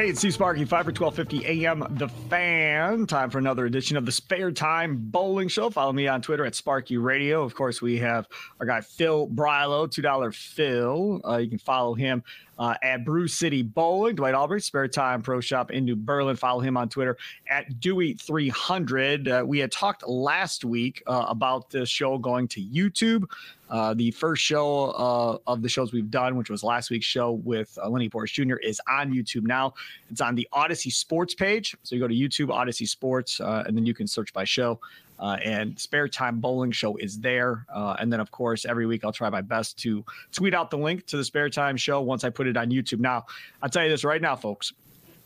Hey, it's Steve Sparky, 5 for 1250 AM, The Fan. Time for another edition of the Spare Time Bowling Show. Follow me on Twitter at Sparky Radio. Of course, we have our guy Phil Brylow, $2 Phil. Uh, you can follow him uh, at Brew City Bowling. Dwight Albrecht, Spare Time Pro Shop in New Berlin. Follow him on Twitter at Dewey300. Uh, we had talked last week uh, about the show going to YouTube. Uh, the first show uh, of the shows we've done, which was last week's show with uh, Lenny Porras Jr., is on YouTube now. It's on the Audacy Sports page. So you go to YouTube, Audacy Sports, and then you can search by show. Uh, and Spare Time Bowling Show is there. Uh, and then, of course, every week I'll try my best to tweet out the link to the Spare Time Show once I put it on YouTube. Now, I'll tell you this right now, folks.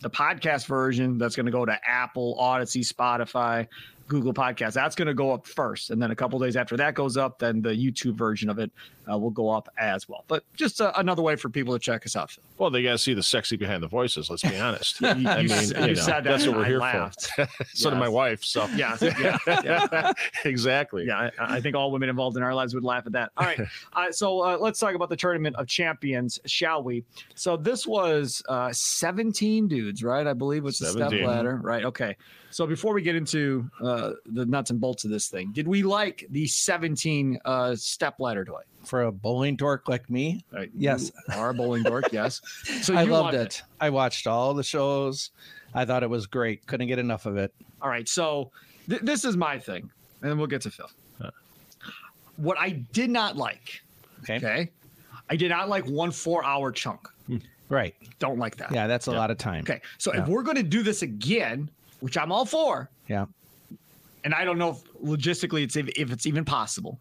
The podcast version that's going to go to Apple, Audacy, Spotify, Google Podcast. That's going to go up first, and then a couple days after that goes up, then the YouTube version of it uh, will go up as well. But just uh, another way for people to check us out. Well, they got to see the sexy behind the voices. Let's be honest. you, I mean, you, you know, said that that's what we're I here laughed. for. so did my wife. So Yeah, yeah, yeah. exactly. Yeah, I, I think all women involved in our lives would laugh at that. All right, uh, so uh, let's talk about the tournament of champions, shall we? So this was uh, 17 dudes, right? I believe it's a step ladder, right? Okay. So before we get into uh, the nuts and bolts of this thing, did we like the 17 uh, step ladder toy? For a bowling dork like me, Right. Yes. You are a bowling dork. Yes. So I loved it. I watched all the shows. I thought it was great. Couldn't get enough of it. All right. So th- this is my thing, and then we'll get to Phil. What I did not like. Okay. Okay. I did not like one four hour chunk. Right. Don't like that. Yeah, that's a lot of time. Okay. So Yeah. if we're going to do this again, which I'm all for, Yeah. and I don't know if logistically it's if, if it's even possible,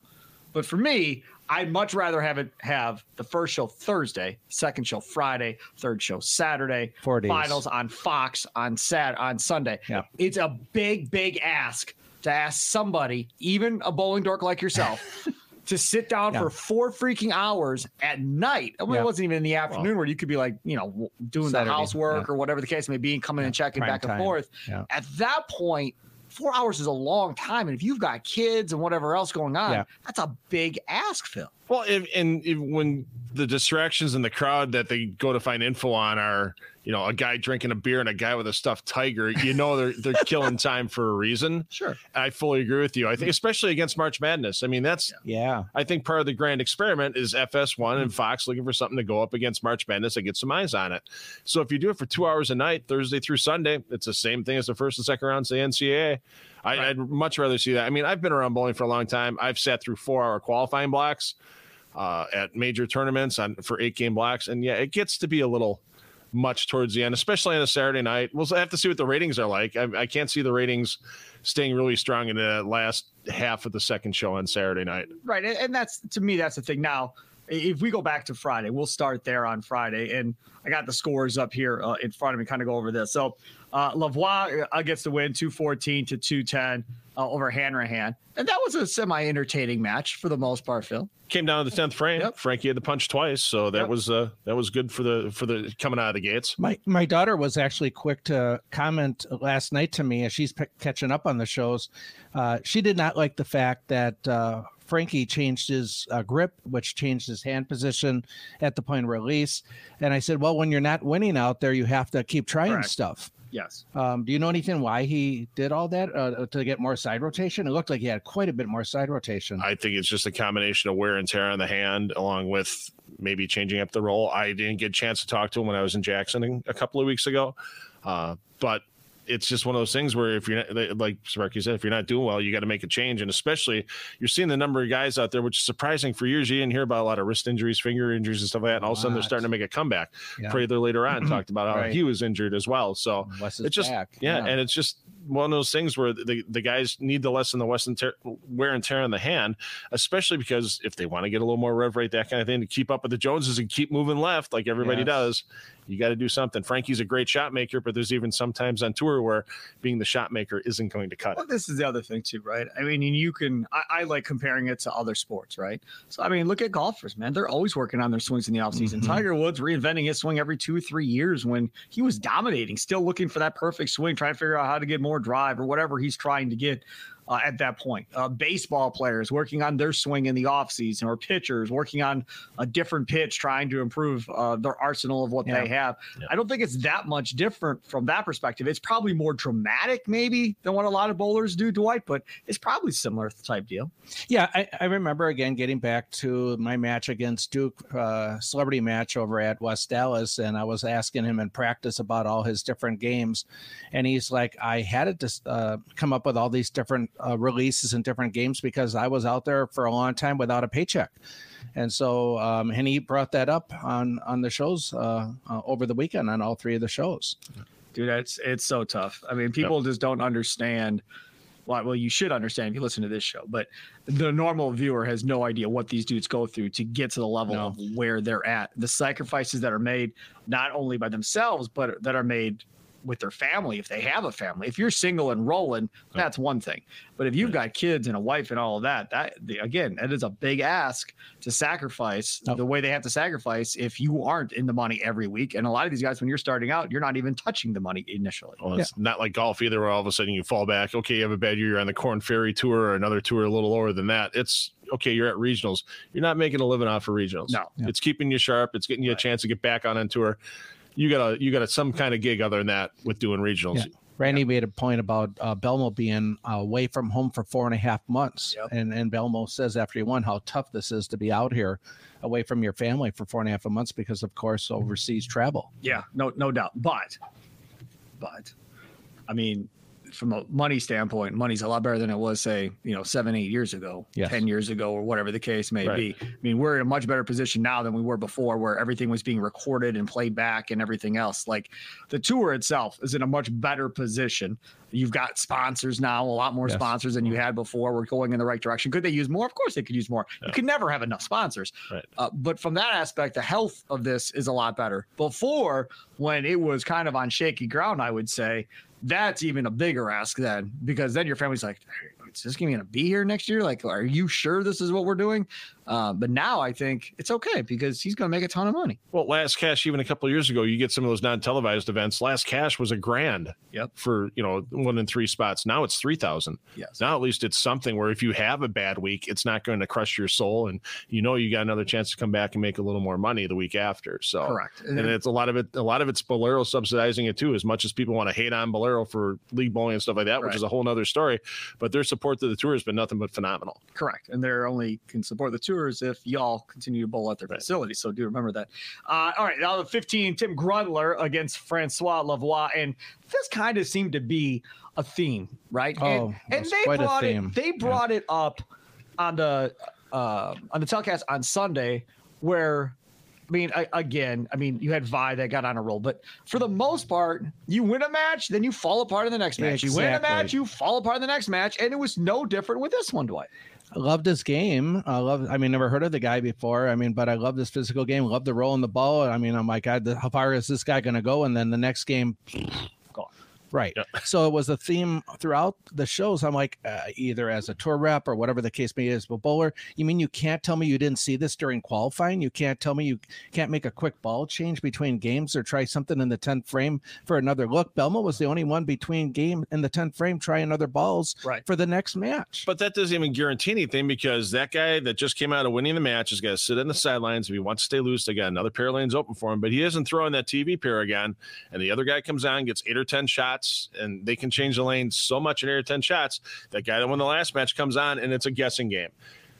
but for me, I'd much rather have it have the first show Thursday, second show Friday, third show Saturday, Four days. finals on Fox on Sat on Sunday. Yeah. It's a big, big ask to ask somebody, even a bowling dork like yourself. To sit down Yeah. for four freaking hours at night. I mean, Yeah. it wasn't even in the afternoon where you could be like, you know, doing Saturday, the housework yeah. or whatever the case may be, and coming and checking prime back and forth. Yeah. At that point, four hours is a long time. And if you've got kids and whatever else going on, Yeah. that's a big ask, Phil. Well, if, and if, when the distractions in the crowd that they go to find info on are, you know, a guy drinking a beer and a guy with a stuffed tiger, you know, they're they're killing time for a reason. Sure. I fully agree with you. I think, especially against March Madness. I mean, that's Yeah. I think part of the grand experiment is FS1 Mm-hmm. and Fox looking for something to go up against March Madness and get some eyes on it. So if you do it for two hours a night, Thursday through Sunday, it's the same thing as the first and second rounds of the NCAA. I, Right. I'd much rather see that. I mean, I've been around bowling for a long time. I've sat through four hour qualifying blocks uh, at major tournaments on for eight game blocks, and yeah, it gets to be a little much towards the end, especially on a Saturday night. We'll have to see what the ratings are like. I, I can't see the ratings staying really strong in the last half of the second show on Saturday night. Right. And, that's to me, that's the thing. Now, if we go back to Friday, we'll start there on Friday. And I got the scores up here uh, in front of me, kind of go over this. So uh, Lavoie uh, gets the win 214 to 210 uh, over Hanrahan. And that was a semi entertaining match for the most part, Phil. came down to the tenth frame. Yep. Frankie had the punch twice, so that Yep. was uh that was good for the for the coming out of the gates. My my daughter was actually quick to comment last night to me as she's p- catching up on the shows. Uh, she did not like the fact that uh, Frankie changed his uh, grip, which changed his hand position at the point of release. And I said, "Well, when you're not winning out there, you have to keep trying Correct. stuff." Yes. Um, do you know anything why he did all that uh, to get more side rotation? It looked like he had quite a bit more side rotation. I think it's just a combination of wear and tear on the hand, along with maybe changing up the role. I didn't get a chance to talk to him when I was in Jackson a couple of weeks ago, uh, but it's just one of those things where if you're not, like Sparky said, if you're not doing well, you got to make a change. And especially you're seeing the number of guys out there, which is surprising for years. You didn't hear about a lot of wrist injuries, finger injuries, and stuff like that. And all of a sudden they're starting to make a comeback. Yeah. Prather later on talked about how Right. he was injured as well. So it's just back. yeah, and it's just one of those things where the, the guys need to lessen the Western tear, wear and tear on the hand, especially because if they want to get a little more rev rate, that kind of thing, to keep up with the Joneses and keep moving left like everybody Yes. does, you got to do something. Frankie's a great shot maker, but there's even sometimes on tour where being the shot maker isn't going to cut Well, it. this is the other thing too, right? I mean, you can. I, I like comparing it to other sports, right? So I mean, look at golfers, man. They're always working on their swings in the offseason. Mhm. Tiger Woods reinventing his swing every two, three years when he was dominating, still looking for that perfect swing, trying to figure out how to get more drive or whatever he's trying to get. Uh, at that point, uh, baseball players working on their swing in the offseason, or pitchers working on a different pitch, trying to improve uh, their arsenal of what Yeah. they have. Yeah. I don't think it's that much different from that perspective. It's probably more dramatic, maybe, than what a lot of bowlers do, Dwight, but it's probably similar type deal. Yeah, I, I remember again getting back to my match against Duke, uh, celebrity match over at West Allis, and I was asking him in practice about all his different games, and he's like, "I had to just uh, come up with all these different uh, releases and different games because I was out there for a long time without a paycheck." And so, um, and he brought that up on on the shows uh, uh, over the weekend on all three of the shows. Dude, it's it's so tough. I mean, people just don't understand. Well, well, you should understand if you listen to this show, but the normal viewer has no idea what these dudes go through to get to the level No. of where they're at. The sacrifices that are made, not only by themselves, but that are made with their family if they have a family. If you're single and rolling, that's one thing. But if you've got kids and a wife and all of that, that the- again, that is a big ask to sacrifice Oh. the way they have to sacrifice if you aren't in the money every week. And a lot of these guys, when you're starting out, you're not even touching the money initially. Well, it's not like golf either, where all of a sudden you fall back. Okay, you have a bad year, you're on the Korn Ferry Tour or another tour a little lower than that. It's okay, you're at regionals. You're not making a living off of regionals. No. Yeah. It's keeping you sharp. It's getting you a Right. chance to get back on on tour. You got a you got a, some kind of gig other than that with doing regionals. Yeah. Randy made a point about uh, Belmo being away from home for four and a half months, Yep. and and Belmo says after he won how tough this is to be out here, away from your family for four and a half months because of course overseas travel. Yeah, no, no doubt. But, but, I mean, from a money standpoint, money's a lot better than it was, say, you know, seven, eight years ago, Yes. ten years ago, or whatever the case may Right. be. I mean, we're in a much better position now than we were before, where everything was being recorded and played back and everything else. Like the tour itself is in a much better position. You've got sponsors now, a lot more Yes. sponsors than you had before. We're going in the right direction. Could they use more? Of course, they could use more. Yeah. You could never have enough sponsors. Right. Uh, but from that aspect, the health of this is a lot better. Before, when it was kind of on shaky ground, I would say that's even a bigger ask then, because then your family's like, is this going to be here next year? Like, are you sure this is what we're doing? Uh, but now I think it's okay because he's going to make a ton of money. Well, last cash, even a couple of years ago, you get some of those non-televised events. Last cash was a grand. Yep. For you know one in three spots. Now it's three thousand. Yes. Now at least it's something where if you have a bad week, it's not going to crush your soul, and you know you got another chance to come back and make a little more money the week after. So Correct. And it's a lot of it. A lot of it's Bowlero subsidizing it too. As much as people want to hate on Bowlero for league bowling and stuff like that, which is a whole nother story. But their support to the tour has been nothing but phenomenal. Correct. And they're only can support the tours if y'all continue to bowl at their Right. facility. So do remember that. Uh, all right. Now the 15, Tim Grundler against Francois Lavoie. And this kind of seemed to be a theme, right? Oh, and, and they quite a brought theme. it, they brought it up on the uh, on the telecast on Sunday where I mean, I, again, I mean, you had Via that got on a roll, but for the most part, you win a match, then you fall apart in the next match. You win a match, you fall apart in the next match, and it was no different with this one, Dwight. I loved his game. I love. I mean, never heard of the guy before. I mean, but I love this physical game. Love the roll in the ball. I mean, oh I'm like, God, how far is this guy going to go? And then the next game. Right. Yep. So it was a theme throughout the shows. I'm like, uh, either as a tour rep or whatever the case may be, as a bowler, you mean you can't tell me you didn't see this during qualifying? You can't tell me you can't make a quick ball change between games or try something in the 10th frame for another look. Belmo was the only one between game and the 10th frame trying other balls Right. for the next match. But that doesn't even guarantee anything because that guy that just came out of winning the match is going to sit in the sidelines. If he wants to stay loose, they got another pair of lanes open for him. But he isn't throwing that TV pair again. And the other guy comes on, gets eight or 10 shots, and they can change the lane so much in eight or 10 shots. That guy that won the last match comes on, and it's a guessing game.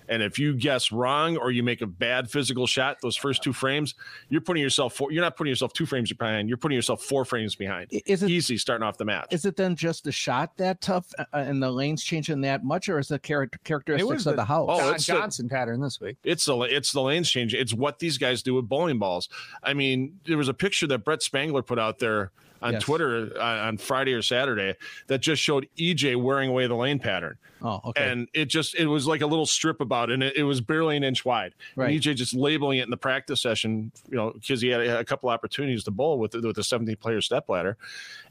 And if you guess wrong or you make a bad physical shot, those first two frames, you're putting yourself four, you're not putting yourself two frames behind. You're putting yourself four frames behind. Is it Easy starting off the match. is it then just the shot that tough uh, and the lanes changing that much, or is the character characteristics of the, house? Oh, Don it's the- Johnson pattern this week. It's the it's the lanes changing. It's what these guys do with bowling balls. I mean, there was a picture that Brett Spangler put out there on Yes. Twitter uh, on Friday or Saturday that just showed EJ wearing away the lane pattern, oh, okay. and it just it was like a little strip about it, and it, it was barely an inch wide. Right. And EJ just labeling it in the practice session, you know, because he had a, a couple opportunities to bowl with the, with the 17 player step ladder,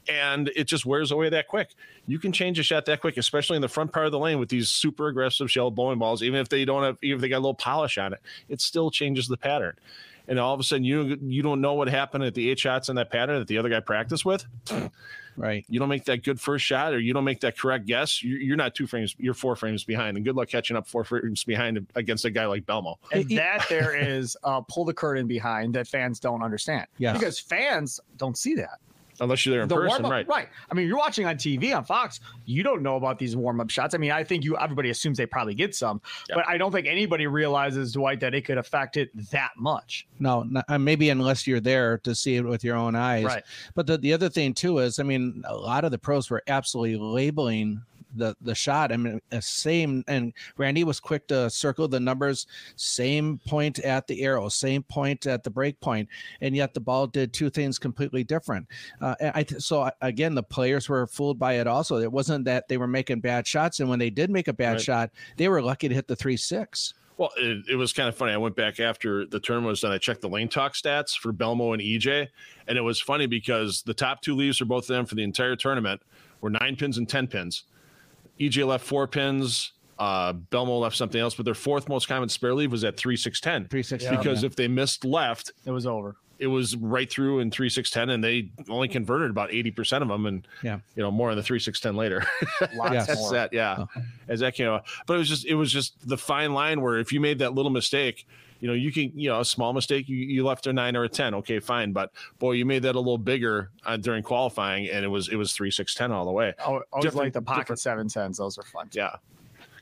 and it just wears away that quick. You can change a shot that quick, especially in the front part of the lane with these super aggressive shell bowling balls. Even if they don't have, even if they got a little polish on it, it still changes the pattern. And all of a sudden, you you don't know what happened at the eight shots in that pattern that the other guy practiced with. right. You don't make that good first shot, or you don't make that correct guess. You're, you're not two frames, you're four frames behind, and good luck catching up four frames behind against a guy like Belmo. And that there is uh, pull the curtain behind that fans don't understand. Yes. Because fans don't see that. Unless you're there in the person, right? right. I mean, you're watching on TV on Fox. You don't know about these warm up shots. I mean, I think you everybody assumes they probably get some, Yeah. but I don't think anybody realizes Dwight that it could affect it that much. No, not, uh, maybe unless you're there to see it with your own eyes. Right. But the, the other thing too is, I mean, a lot of the pros were absolutely labeling the the shot. I mean, uh, same. And Randy was quick to circle the numbers. Same point at the arrow, same point at the break point, and yet the ball did two things completely different. Uh, I th- so again, the players were fooled by it. Also, it wasn't that they were making bad shots, and when they did make a bad Right. shot, they were lucky to hit the three six. Well, it, it was kind of funny. I went back after the tournament was done. I checked the lane talk stats for Belmo and EJ, and it was funny because the top two leaves for both of them for the entire tournament were nine pins and ten pins. EJ left four pins. Uh, Belmo left something else, but their fourth most common spare leave was at three six ten. Three six Because if they missed left, It was over. it was right through in three six ten, and they only converted about eighty percent of them, and Yeah. you know more in the three six ten later. Lots Yes. More. that, yeah. As that came out, but it was just it was just the fine line where if you made that little mistake, you know, you can you know a small mistake, you, you left a nine or a ten, okay, fine. But boy, you made that a little bigger uh, during qualifying, and it was it was three six ten all the way. Oh, always Different- like the pocket different- seven tens. Those are fun. Yeah,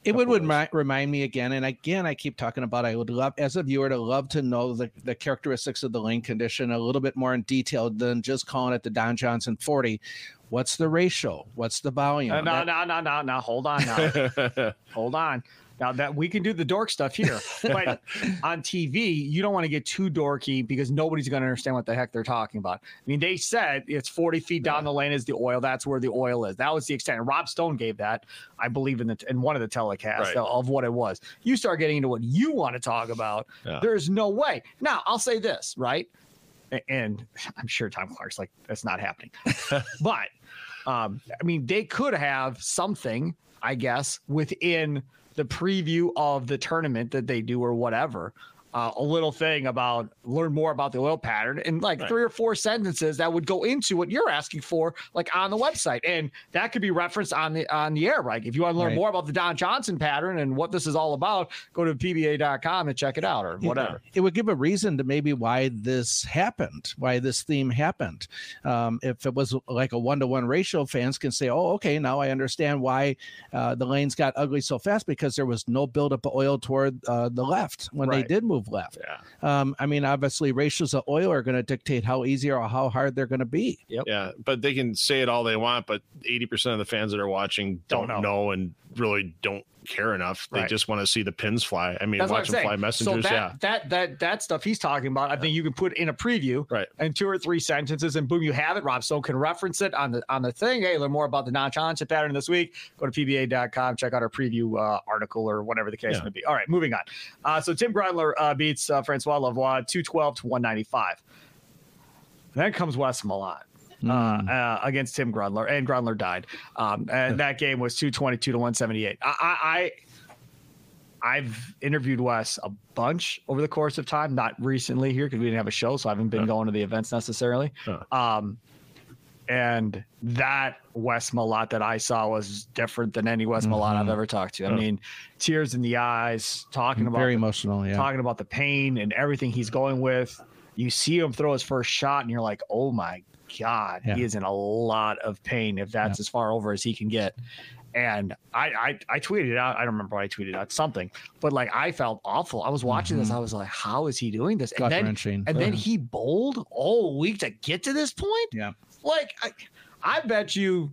It would, would remi- remind me again, and again, I keep talking about. I would love, as a viewer, to love to know the, the characteristics of the lane condition a little bit more in detail than just calling it the Don Johnson forty. What's the ratio? What's the volume? Uh, no, That- no, no, no, no. Hold on now. Hold on. Now that we can do the dork stuff here, but on TV, you don't want to get too dorky because nobody's going to understand what the heck they're talking about. I mean, they said it's 40 feet down the lane is the oil. That's where the oil is. That was the extent. And Rob Stone gave that, I believe, in the in one of the telecasts Right. of what it was. You start getting into what you want to talk about. Yeah. There's no way. Now, I'll say this, right? And I'm sure Tom Clark's like, that's not happening. but um, I mean, they could have something, I guess, within the preview of the tournament that they do or whatever. Uh, a little thing about learn more about the oil pattern and like Right. three or four sentences that would go into what you're asking for, like on the website, and that could be referenced on the on the air. Like if you want to learn Right. more about the Don Johnson pattern and what this is all about, go to pba.com and check it out or whatever. It would give a reason to maybe why this happened, why this theme happened. Um, if it was like a one to one ratio, fans can say, "Oh, okay, now I understand why uh, the lanes got ugly so fast because there was no buildup of oil toward uh, the left when they did move left." yeah, Um, I mean, obviously, ratios of oil are going to dictate how easy or how hard they're going to be. yeah. But they can say it all they want, but eighty percent of the fans that are watching Don't don't, know. know. and really don't care enough. They Right. just want to see the pins fly. I mean, That's watch them fly messengers. So that, yeah, that that that stuff he's talking about, I think you can put in a preview, Right. And two or three sentences, and boom, you have it. Rob Stone can reference it on the on the thing. Hey, learn more about the non-championship pattern this week. Go to pba.com, check out our preview uh, article or whatever the case Yeah. may be. All right, moving on. Uh, so Tim Grindler uh, beats uh, Francois Lavoie two twelve to one ninety five. Then comes Wes Malott. Uh, uh, against Tim Grundler, and Grundler died. Um, and that game was 222 to 178. I, I, I I've interviewed Wes a bunch over the course of time, not recently here because we didn't have a show, so I haven't been Huh. going to the events necessarily. Huh. Um, and that Wes Malott that I saw was different than any Wes Malott I've Mhm. ever talked to. I mean, tears in the eyes, talking about Very the- emotional, yeah. talking about the pain and everything he's going with. You see him throw his first shot, and you're like, "Oh my god, Yeah. he is in a lot of pain if that's as far over as he can get." And I, I, I tweeted out. I don't remember what I tweeted out something, but like I felt awful. I was watching mm-hmm. this. I was like, "How is he doing this?" And then, and uh-huh. then he bowled all week to get to this point. Yeah, like I, I bet you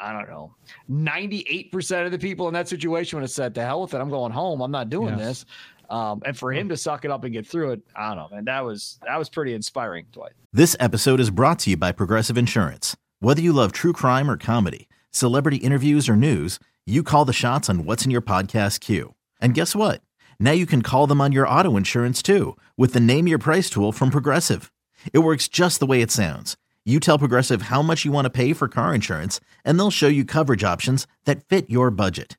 I don't know, 98% of the people in that situation would have said, the hell with it. I'm going home. I'm not doing yes. this. Um, and for him to suck it up and get through it, I don't know, man. That was that was pretty inspiring, Dwight. This episode is brought to you by Progressive Insurance. Whether you love true crime or comedy, celebrity interviews or news, you call the shots on what's in your podcast queue. And guess what? Now you can call them on your auto insurance too with the Name Your Price tool from Progressive. It works just the way it sounds. You tell Progressive how much you want to pay for car insurance, and they'll show you coverage options that fit your budget.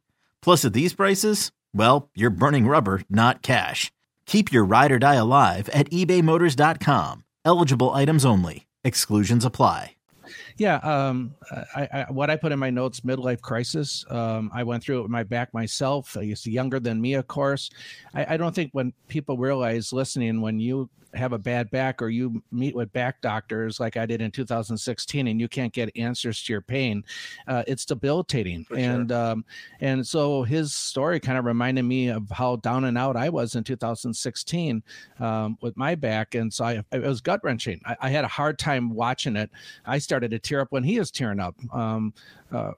Plus, at these prices, well, you're burning rubber, not cash. Keep your ride or die alive at ebaymotors.com. Eligible items only. Exclusions apply. Yeah, um, I, I, what I put in my notes, midlife crisis. Um, I went through it with my back myself. i He's younger than me, of course. I, I don't think when people realize listening, when you have a bad back or you meet with back doctors like I did in 2016 and you can't get answers to your pain, uh, it's debilitating. For and sure. um, and so his story kind of reminded me of how down and out I was in 2016 um, with my back, and so I, it was gut wrenching. I, I, had a hard time watching it. I started to tear up when he was tearing up. Um, uh,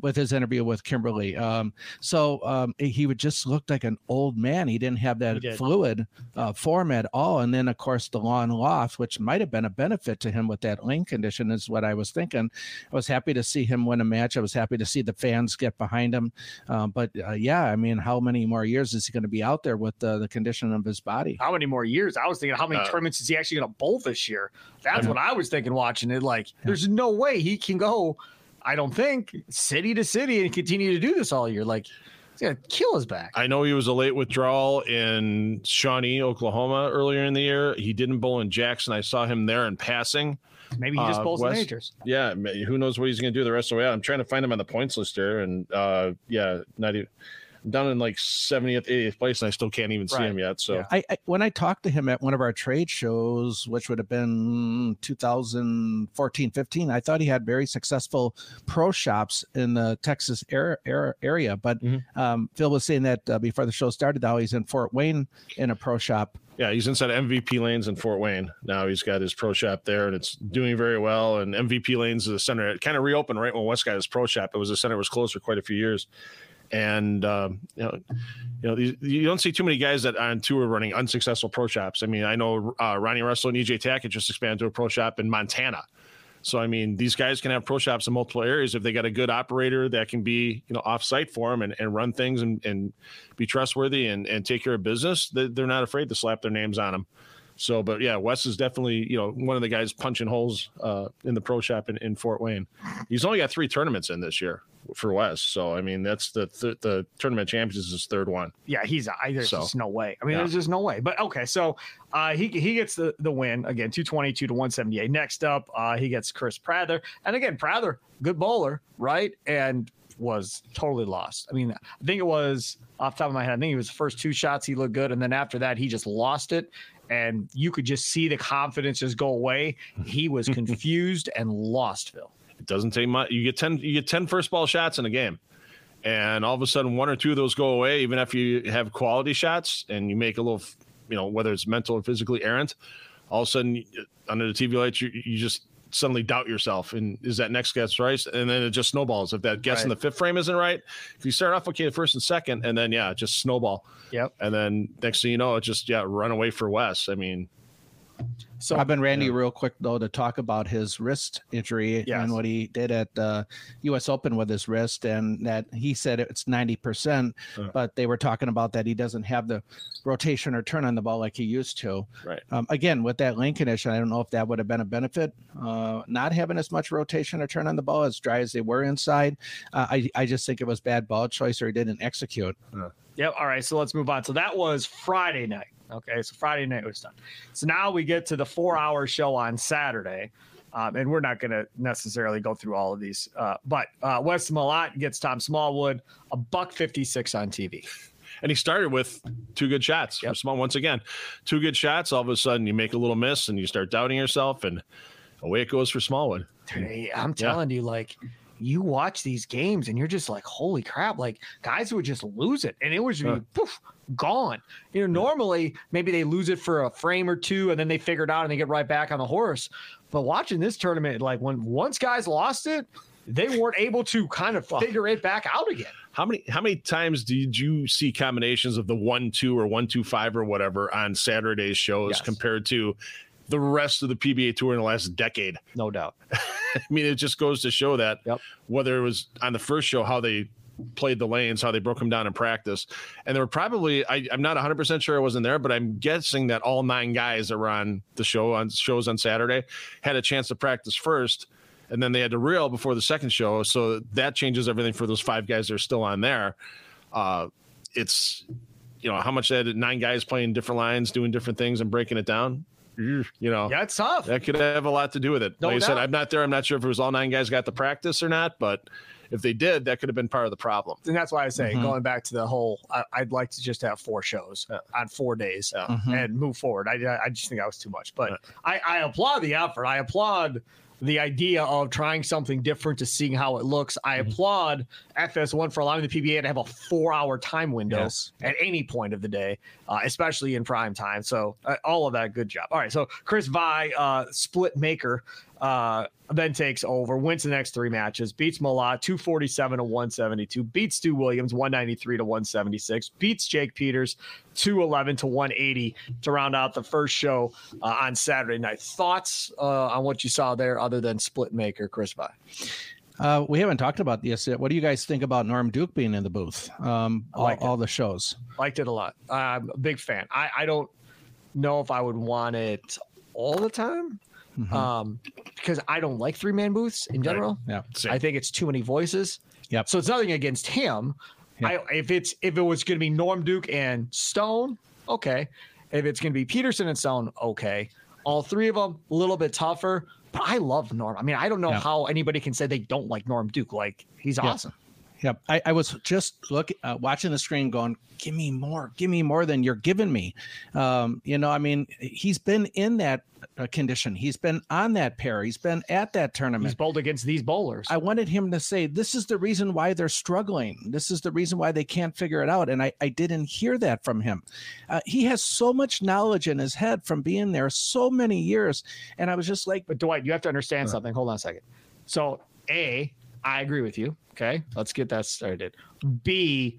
with his interview with Kimberly. Um, so um, he would just look like an old man. He didn't have that fluid uh, form at all. And then, of course, the lawn loft, which might have been a benefit to him with that lane condition, is what I was thinking. I was happy to see him win a match. I was happy to see the fans get behind him. Uh, but uh, yeah, I mean, how many more years is he going to be out there with the condition of his body? How many more years? I was thinking, how many uh, tournaments is he actually going to bowl this year? That's what I was thinking watching it. Like, there's no way he can go I don't think city to city and continue to do this all year. Like he's gonna kill his back. I know he was a late withdrawal in Shawnee, Oklahoma earlier in the year. He didn't bowl in Jackson. I saw him there in passing. Maybe he just uh, bowls in majors. Yeah, who knows what he's going to do the rest of the way out. I'm trying to find him on the points list here, and uh, yeah, not even down in like 70th, 80th place, and I still can't even right. see him yet. So yeah. I, I, when I talked to him at one of our trade shows, which would have been 2014, 15, I thought he had very successful pro shops in the Texas area. area. But mm-hmm. um, Phil was saying that uh, before the show started, now he's in Fort Wayne in a pro shop. Yeah, he's inside MVP lanes in Fort Wayne. Now he's got his pro shop there, and it's doing very well. And MVP lanes is a center. It kind of reopened right when Wes got his pro shop. It was a center was closed for quite a few years and uh, you know, you know, you don't see too many guys that on tour running unsuccessful pro shops. I mean, I know uh, Ronnie Russell and EJ Tackett just expanded to a pro shop in Montana. So I mean, these guys can have pro shops in multiple areas if they got a good operator that can be you know off site for them and, and run things and, and be trustworthy and, and take care of business. They're not afraid to slap their names on them. So, but yeah, Wes is definitely you know one of the guys punching holes uh, in the pro shop in, in Fort Wayne. He's only got three tournaments in this year for Wes. So I mean, that's the th- the tournament champions is his third one. Yeah, he's I, there's so, just no way. I mean, yeah. there's just no way. But okay, so uh, he he gets the the win again, two twenty two to one seventy eight. Next up, uh, he gets Chris Prather, and again, Prather, good bowler, right? And was totally lost. I mean, I think it was off top of my head. I think it was the first two shots he looked good, and then after that, he just lost it and you could just see the confidence just go away. He was confused and lost, Phil. It doesn't take much. You get 10 you get 10 first ball shots in a game. And all of a sudden one or two of those go away even if you have quality shots and you make a little, you know, whether it's mental or physically errant, all of a sudden uh, under the TV lights you, you just suddenly doubt yourself. And is that next guess right? And then it just snowballs. If that guess right. in the fifth frame isn't right, if you start off okay the first and second, and then yeah, just snowball. Yep. And then next thing you know, it just yeah, run away for Wes. I mean, so I've been Randy yeah. real quick though to talk about his wrist injury yes. and what he did at the U.S. Open with his wrist, and that he said it's ninety percent, uh, but they were talking about that he doesn't have the rotation or turn on the ball like he used to. Right. Um, again, with that lane condition, I don't know if that would have been a benefit, uh, not having as much rotation or turn on the ball as dry as they were inside. Uh, I I just think it was bad ball choice or he didn't execute. Yep. All right. So let's move on. So that was Friday night. Okay, so Friday night was done. So now we get to the four-hour show on Saturday, um, and we're not going to necessarily go through all of these. Uh, but uh, Wes Malott gets Tom Smallwood a buck fifty-six on TV. And he started with two good shots. Yep. Small once again, two good shots. All of a sudden, you make a little miss, and you start doubting yourself, and away it goes for Smallwood. I'm telling yeah. you, like you watch these games and you're just like, holy crap! Like guys would just lose it, and it was huh. poof, gone. You know, normally maybe they lose it for a frame or two, and then they figure it out and they get right back on the horse. But watching this tournament, like when once guys lost it, they weren't able to kind of figure it back out again. How many how many times did you see combinations of the one two or one two five or whatever on Saturday's shows yes. compared to the rest of the PBA tour in the last decade? No doubt. I mean, it just goes to show that yep. whether it was on the first show how they played the lanes, how they broke them down in practice. And there were probably, I, am not 100% sure I wasn't there, but I'm guessing that all nine guys that were on the show, on shows on Saturday, had a chance to practice first. And then they had to reel before the second show. So that changes everything for those five guys that are still on there. Uh, it's, you know, how much that nine guys playing different lines, doing different things and breaking it down you know, yeah, it's tough. That could have a lot to do with it. No like doubt. I said, I'm not there. I'm not sure if it was all nine guys got the practice or not, but if they did, that could have been part of the problem. And that's why I say mm-hmm. going back to the whole, I, would like to just have four shows yeah. on four days yeah. mm-hmm. and move forward. I, I just think that was too much, but yeah. I, I applaud the effort. I applaud the idea of trying something different to seeing how it looks. I mm-hmm. applaud FS1 for allowing the PBA to have a four hour time window yes. at any point of the day, uh, especially in prime time. So, uh, all of that, good job. All right. So, Chris Via, uh, split maker, uh, then takes over, wins the next three matches, beats Malott 247 to 172, beats Stu Williams 193 to 176, beats Jake Peters 211 to 180 to round out the first show uh, on Saturday night. Thoughts uh, on what you saw there, other than split maker, Chris Via? Uh, we haven't talked about this yet. What do you guys think about Norm Duke being in the booth? Um, all, all, the shows. Liked it a lot. I'm a big fan. I, I don't know if I would want it all the time mm-hmm. um, because I don't like three man booths in general. Right. Yeah, I think it's too many voices. Yep. So it's nothing against him. Yep. I, if it's if it was going to be Norm Duke and Stone, okay. If it's going to be Pedersen and Stone, okay. All three of them a little bit tougher, but I love Norm. I mean, I don't know yeah. how anybody can say they don't like Norm Duke. Like he's yeah. awesome. Yep. I, I was just looking, uh, watching the screen going, give me more, give me more than you're giving me. Um, you know, I mean, he's been in that uh, condition. He's been on that pair. He's been at that tournament. He's bowled against these bowlers. I wanted him to say, this is the reason why they're struggling. This is the reason why they can't figure it out. And I, I didn't hear that from him. Uh, he has so much knowledge in his head from being there so many years. And I was just like, but Dwight, you have to understand uh, something. Hold on a second. So, A, I agree with you. Okay, let's get that started. B,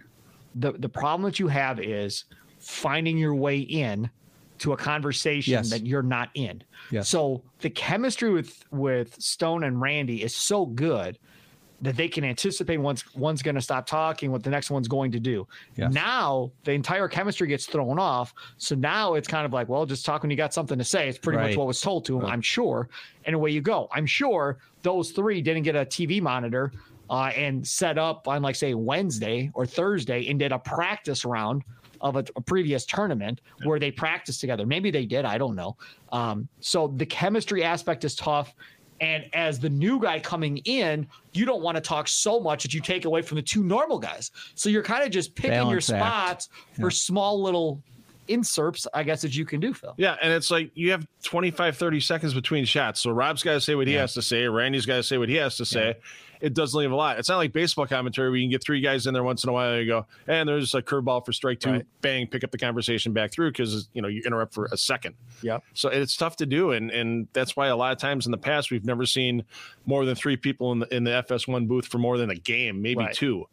the the problem that you have is finding your way in to a conversation yes. that you're not in. Yes. So the chemistry with with Stone and Randy is so good that they can anticipate once one's going to stop talking, what the next one's going to do. Yes. Now the entire chemistry gets thrown off. So now it's kind of like, well, just talk when you got something to say. It's pretty right. much what was told to him, right. I'm sure. And away you go. I'm sure those three didn't get a TV monitor uh, and set up on like say Wednesday or Thursday and did a practice round of a, a previous tournament yeah. where they practiced together. Maybe they did. I don't know. Um, so the chemistry aspect is tough. And as the new guy coming in, you don't want to talk so much that you take away from the two normal guys. So you're kind of just picking Balance your spots yeah. for small little inserts, I guess, that you can do, Phil. Yeah, and it's like you have 25, 30 seconds between shots. So Rob's got to say what he has to say. Randy's got to say what he has to say. It doesn't leave a lot. It's not like baseball commentary where you can get three guys in there once in a while and you go, and there's a curveball for strike two, Right. bang, pick up the conversation back through because you know you interrupt for a second. Yeah. So it's tough to do, and and that's why a lot of times in the past we've never seen more than three people in the in the FS1 booth for more than a game, maybe Right. two.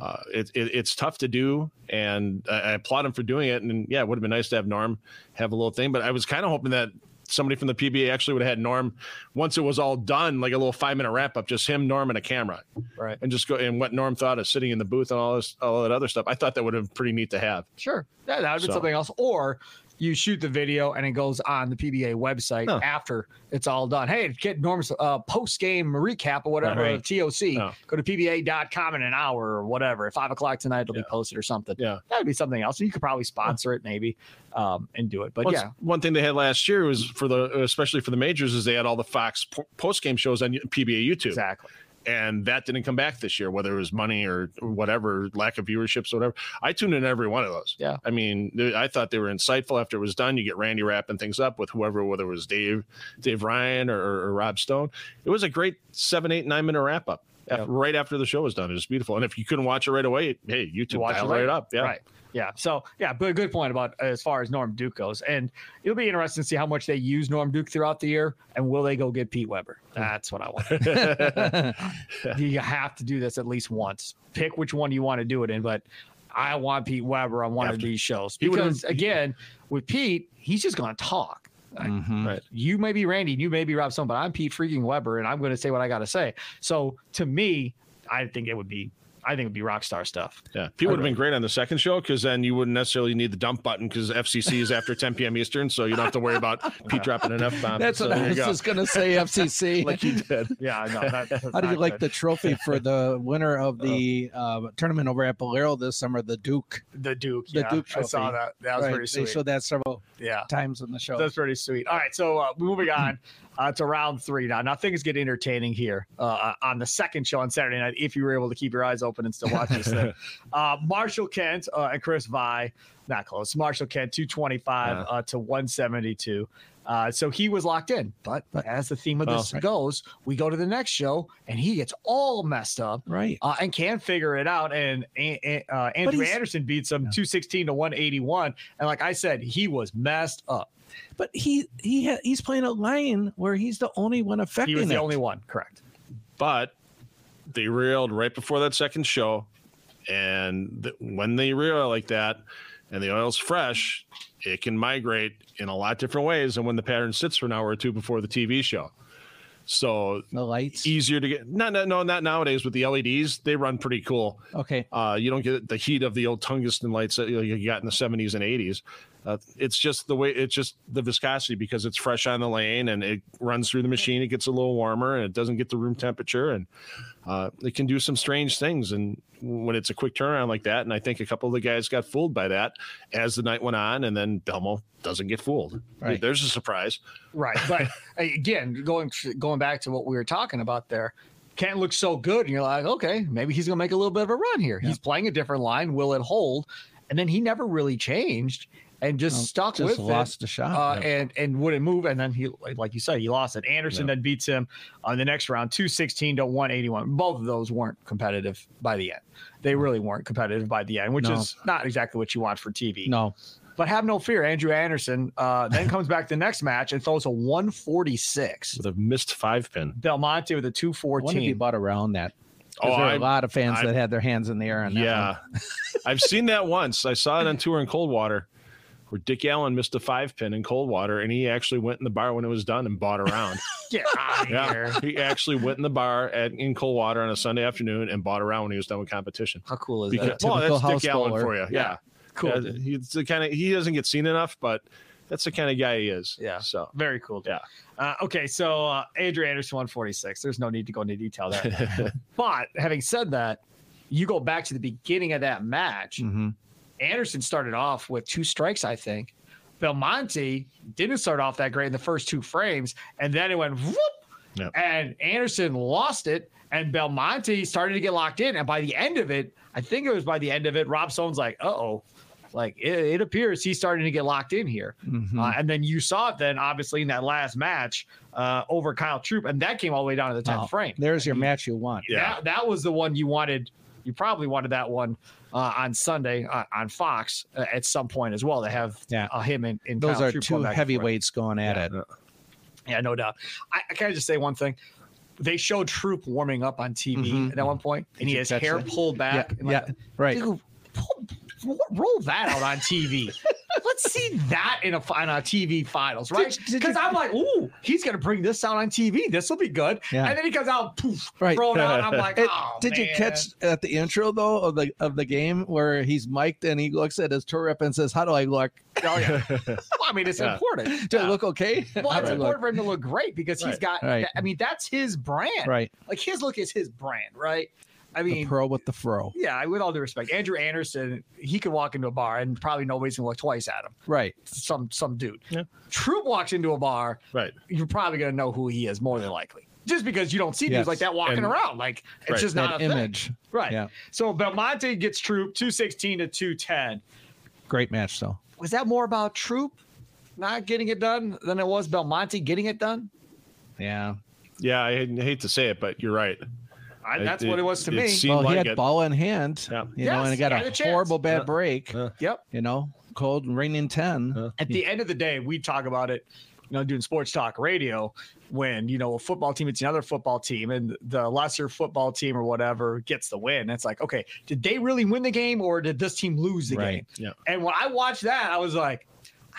Uh, it, it, it's tough to do, and I, I applaud him for doing it. And yeah, it would have been nice to have Norm have a little thing, but I was kind of hoping that somebody from the PBA actually would have had Norm once it was all done, like a little five minute wrap up, just him, Norm, and a camera, Right. and just go and what Norm thought of sitting in the booth and all this, all that other stuff. I thought that would have been pretty neat to have. Sure. Yeah, that would be So- something else. Or you shoot the video and it goes on the PBA website No. after it's all done. Hey, get Norm's uh, post game recap or whatever, Right. TOC. No. Go to PBA.com in an hour or whatever. At five o'clock tonight, it'll be posted or something. Yeah. That would be something else. You could probably sponsor it maybe um, and do it. But Well, yeah, one thing they had last year was for the especially for the majors is they had all the Fox post game shows on PBA YouTube. exactly. And that didn't come back this year, whether it was money or whatever, lack of viewerships, or whatever. I tuned in every one of those. Yeah. I mean, I thought they were insightful. After it was done, you get Randy wrapping things up with whoever, whether it was Dave, Dave Ryan, or, or Rob Stone. It was a great seven, eight, nine minute wrap up. Yeah. Right after the show was done, it was beautiful. And if you couldn't watch it right away, hey, YouTube watch it later. right up. Yeah, Right. Yeah. So yeah, but a good point about as far as Norm Duke goes, and it'll be interesting to see how much they use Norm Duke throughout the year, and will they go get Pete Weber? That's what I want. you have to do this at least once. Pick which one you want to do it in, but I want Pete Weber on one of these shows because again, with Pete, he's just going to talk. Mhm. Right. You may be Randy, you may be Rob Stone, but I'm Pete freaking Weber, and I'm going to say what I got to say. So to me, I think it would be, I think it'd be rock star stuff. Yeah, Pete would have been great on the second show because then you wouldn't necessarily need the dump button because FCC is after 10 p.m. Eastern, so you don't have to worry about Pete dropping an F bomb. That's so what I was go. just gonna say. FCC. like you did. Yeah, no. That, How do you not like good. the trophy for the winner of the uh, tournament over at Bowlero this summer? The Duke. the Duke? the yeah, Duke I saw that. That was Right, pretty They showed that several yeah, times in the show. that's pretty sweet. All right, so uh, moving on uh, to round three now. Now things get entertaining here uh, on the second show on Saturday night. If you were able to keep your eyes open and still watch this thing, uh, Marshall Kent uh, and Chris Via, not close. Marshall Kent two twenty five Yeah. uh, to one seventy two. Uh, so he was locked in, but, as the theme of this Oh. goes, we go to the next show and he gets all messed up right. uh, and can figure it out. And uh, Andrew Anderson beats him 216 to 181. And like I said, he was messed up. But he he ha- he's playing a line where he's the only one affecting He was the it. only one, correct? but they reeled right before that second show and th- when they reel like that and the oil's fresh it can migrate in a lot different ways than when the pattern sits for an hour or two before the tv show so the lights. easier to get not, not no not nowadays with the leds they run pretty cool Okay. uh, you don't get the heat of the old tungsten lights that you got in the 70s and 80s. Uh, it's just the way it's just the viscosity because it's fresh on the lane and it runs through the machine. It gets a little warmer and it doesn't get the room temperature and uh, it can do some strange things. And when it's a quick turnaround like that, and I think a couple of the guys got fooled by that as the night went on, and then Belmo doesn't get fooled. Right. There's a surprise. Right. But again, going going back to what we were talking about there, can't look so good. And you're like, okay, maybe he's going to make a little bit of a run here. He's playing a different line. Will it hold? And then he never really changed and just No, stuck just with lost it. a shot. uh, and and wouldn't move. And then he, like- you said, he lost it. Anderson then beats him on the next round, two sixteen to one eighty one. Both of those weren't competitive by the end. They really weren't competitive by the end, which No. is not exactly what you want for TV. no. But have no fear, Andrew Anderson uh, then comes back the next match and throws a one forty six. With a missed five pin. Belmonte with a two I wonder if he bought around that Oh, there are a lot of fans I- that had their hands in the air on that Yeah. I've seen that once. I saw it on tour in Coldwater where Dick Allen missed a five pin in Coldwater, and he actually went in the bar when it was done and bought around. Get out of yeah. here! He actually went in the bar at in Coldwater on a Sunday afternoon and bought around when he was done with competition. How cool is Because, that? well, Typical that's house Dick Allen for you. Yeah. Cool. Yeah, he's the kind of he doesn't get seen enough, but that's the kind of guy he is. Yeah. So Very cool. Yeah. Uh, okay, so uh, Andrew Anderson 146. There's no need to go into detail there. but having said that, you go back to the beginning of that match. Mhm. Anderson started off with two strikes, I think. Belmonte didn't start off that great in the first two frames, and then it went whoop, Yep. and Anderson lost it, and Belmonte started to get locked in. And by the end of it, I think it was by the end of it, Rob Stone's like, "Uh oh, Like it, it appears he's starting to get locked in here. Mhm. Uh, and then you saw it then, obviously, in that last match uh, over Kyle Troup, and that came all the way down to the 10th Oh, frame. There's your match you want. Yeah. That, that was the one you wanted. You probably wanted that one uh, on Sunday uh, on Fox uh, at some point as well They have Yeah. uh, him and, and Those Kyle are Troup two going back and forth. heavyweights going at it. Yeah, no doubt. I, I can I just say one thing. They showed Troup warming up on TV Mhm. at one point, and he has hair that? pulled Yeah, back. and like, yeah, right. Dude, pull, roll that out on TV. See that in a on a TV finals, right? Because I'm like, ooh, he's gonna bring this out on TV. This will be good. Yeah. And then he comes out, poof, Right. thrown out. I'm like, It- oh, did you catch at the intro though of the of the game where he's mic'd and he looks at his tour rep and says, "How do I look? Oh yeah. well, I mean, it's Yeah. important. Do I look okay? Well, it's do look?" important for him to look great because he's got. Right. I mean, that's his brand. Right, Like his look is his brand, right? I the mean, pro with the fro. Yeah, with all due respect, Andrew Anderson, he could walk into a bar and probably nobody's gonna look twice at him. Right. Some some dude. Yeah. Troup walks into a bar, Right. you're probably gonna know who he is more than likely. Just because you don't see dudes like that walking And- around, like it's Right. just not That a thing. image. right? Yeah. So Belmonte gets Troup two sixteen to two ten. Great match though. Was that more about Troup not getting it done than it was Belmonte getting it done? Yeah. Yeah, I hate to say it, but you're right. I, It- that's what it was to it me. seemed Well, he had it. ball in hand. Yeah. You know, and Yes, he got he a a horrible bad Yeah. break. Yeah. Yep. You know, cold and raining ten. Uh, At the end of the day, we talk about it, you know, doing sports talk radio when, you know, a football team, it's another football team and the lesser football team or whatever gets the win. It's like, okay, did they really win the game or did this team lose the Right. game? Yeah. And when I watched that, I was like,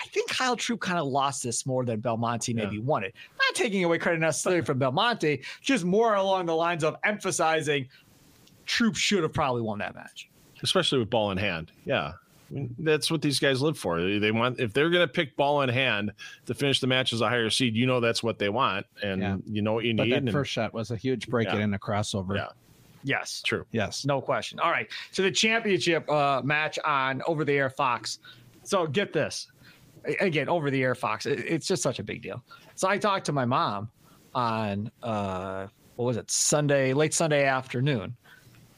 I think Kyle Troup kind of lost this more than Belmonte maybe won it. Not taking away credit necessarily from Belmonte, just more along the lines of emphasizing Troup should have probably won that match. especially with ball in hand. Yeah. I mean, that's what these guys live for. They, they want if they're going to pick ball in hand to finish the match as a higher seed, you know that's what they want, and Yeah. you know what you But need. that and- first shot was a huge break Yeah. in the crossover. Yeah. Yes. true. Yes. No question. All right. So the championship uh, match on over the air Fox. So get this. Again, over the air Fox. It- it's just such a big deal. So I talked to my mom on uh what was it? Sunday, late Sunday afternoon.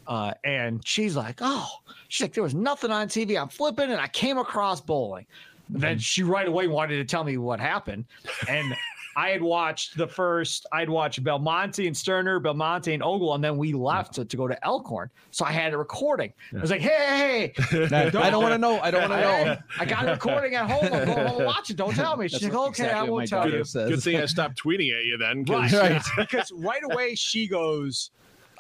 Uh, and she's like, "Oh, she's like, there was nothing on TV. I'm flipping, and I came across bowling." Then she right away wanted to tell me what happened, and I had watched the first. I'd watched Belmonte and Sterner, Belmonte and Ogle, and then we left to, to go to Elkhorn. So I had a recording. I was like, "Hey, hey, hey, I don't want to know. I don't want to know. I, I got a recording at home. I'm going home watch it. Don't tell me." She's That's like, "Okay, exactly I won't tell you." says. Good thing I stopped tweeting at you then. 'cause- Right. because right away she goes,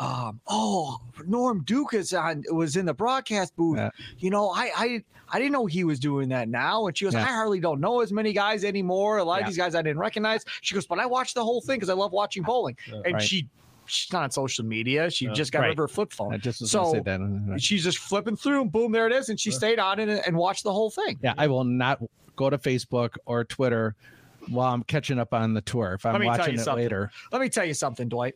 um, "Oh, Norm Duke is on was in the broadcast booth. Yeah. You know, I I I didn't know he was doing that now." And she goes, Yeah. "I hardly don't know as many guys anymore. A lot Yeah. of these guys I didn't recognize." She goes, "But I watched the whole thing because I love watching bowling." and Right. she she's not on social media. She just got rid of her flip phone. I just was so going to say that. she's just flipping through, and boom, there it is. And she stayed on it and, and watched the whole thing. Yeah, I will not go to Facebook or Twitter while I'm catching up on the tour. If I'm Let me tell watching it something. later, Let me tell you something, Dwight.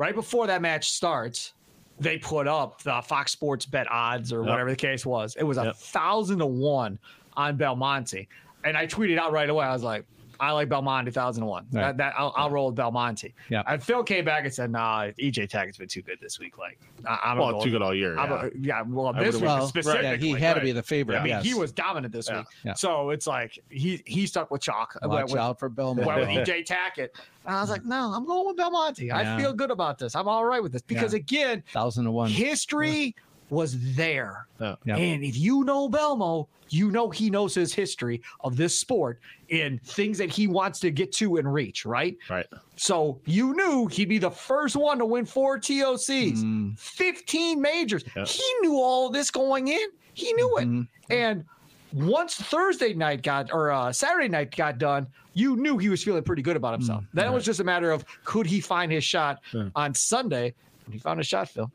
right before that match starts, they put up the Fox Sports bet odds or whatever the case was. It was a Yep. thousand to one on Belmonte, and I tweeted out right away. I was like, "I like Belmonte thousand to one. Right. That, that I'll, I'll roll with Belmonte." Yeah. And Phil came back and said, "Nah, EJ Tackett's been too good this week. Like, I, I'm gonna well, go too good all year. I'm yeah. a, yeah, well, this week well, specifically, yeah, he had to be the favorite. I mean, yes. he was dominant this Yeah. week. Yeah. So it's like he he stuck with chalk. Went Watch with- out for Bill went with EJ Tackett. And I was like, no, I'm going with Belmonte. I feel good about this. I'm all right with this because again, Thousand to one. history was there. Yeah. Yeah. And if you know Belmo, you know he knows his history of this sport and things that he wants to get to and reach, right? Right. So you knew he'd be the first one to win four TOCs, Mm, 15 majors. Yeah. He knew all this going in. He knew it. mhm. And once Thursday night got or uh, Saturday night got done, you knew he was feeling pretty good about himself. then it was just a matter of could he find his shot on Sunday. And he found his shot, Phil.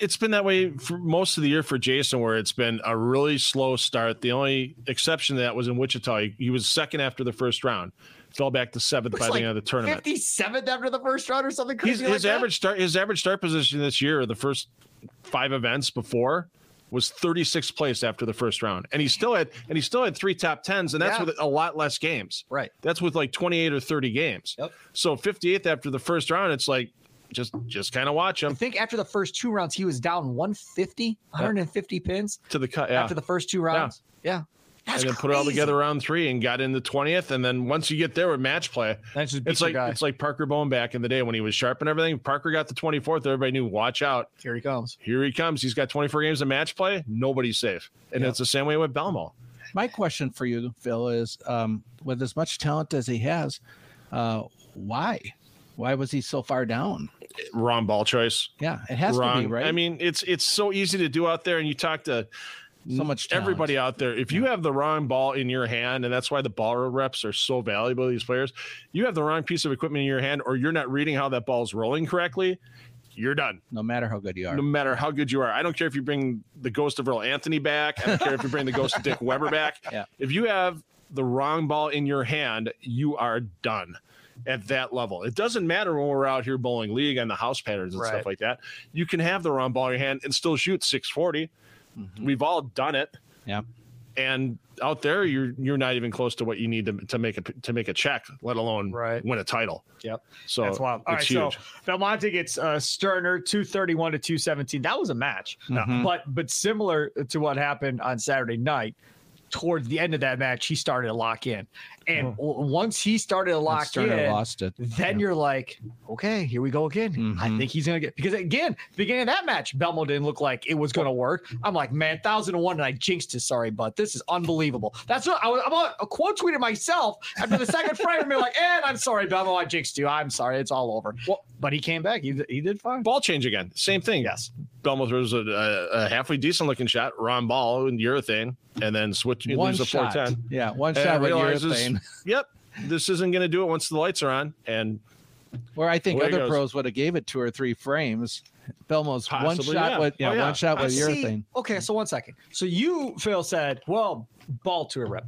It's been that way for most of the year for Jason, where it's been a really slow start. The only exception to that was in Wichita. He, he was second after the first round, fell back to seventh by Looks the end of the tournament. 57th after the first round or something crazy. his like that? average start, his average start position this year, the first five events before, was 36th place after the first round, and he still had and he still had three top tens, and that's Yeah. with a lot less games. Right. That's with like 28 or 30 games. Yep. So 58th after the first round, it's like just just kind of watch him. I think after the first two rounds, he was down 150, 150 pins to the cut. Yeah. after the first two rounds. Yeah. That's and then put it all together round three and got in the 20th. And then once you get there with match play, That's just beat it's like guy. it's like Parker Bohn back in the day when he was sharp and everything. Parker got the 24th. Everybody knew, watch out. Here he comes. Here he comes. He's got 24 games of match play. Nobody's safe. And it's the same way with Belmo. My question for you, Phil, is um, with as much talent as he has, uh, why? Why was he so far down? Wrong ball choice. Yeah, it has Wrong. to be right. I mean, it's it's so easy to do out there, and you talk to so much talent. everybody out there. If you have the wrong ball in your hand, and that's why the ball reps are so valuable these players, you have the wrong piece of equipment in your hand, or you're not reading how that ball's rolling correctly, you're done. no matter how good you are. No matter how good you are. I don't care if you bring the ghost of Earl Anthony back. I don't care if you bring the ghost of Dick Weber back. Yeah. If you have the wrong ball in your hand, you are done at that level. It doesn't matter when we're out here bowling league on the house patterns and Right. stuff like that. You can have the wrong ball in your hand and still shoot 640. We've all done it. Yeah. And out there, you're you're not even close to what you need to, to make a to make a check, let alone Right. win a title. Yep. So That's wild. All right, it's so huge. Belmonte gets uh, Sterner 231 to 217. That was a match, Mhm. but but similar to what happened on Saturday night. Towards the end of that match, he started to lock in, and w- once he started to lock Sterner in, lost it. then you're like, okay, here we go again. I Mhm. think he's gonna get because again, beginning of that match, Belmo didn't look like it was gonna work. I'm like, man, thousand and one, and I jinxed it. Sorry, but this is unbelievable. That's what I was. I'm on a quote tweeted myself after the second frame, and be like, and I'm sorry, Belmo, I jinxed you. I'm sorry, it's all over. Well, but he came back. He did- he did fine. ball change again. Same thing. Yes. Belmo throws a, a, a halfway decent looking shot, Ron ball and urethane, and then switch One a shot. 410. Yeah, one And shot realizes. Yep, this isn't going to do it once the lights are on. And Where I think other pros would have gave it two or three frames. Belmo's one shot yeah. with yeah, Oh, yeah. one shot with see, urethane. okay, so one second. So you, Phil, said, well, ball to a rip.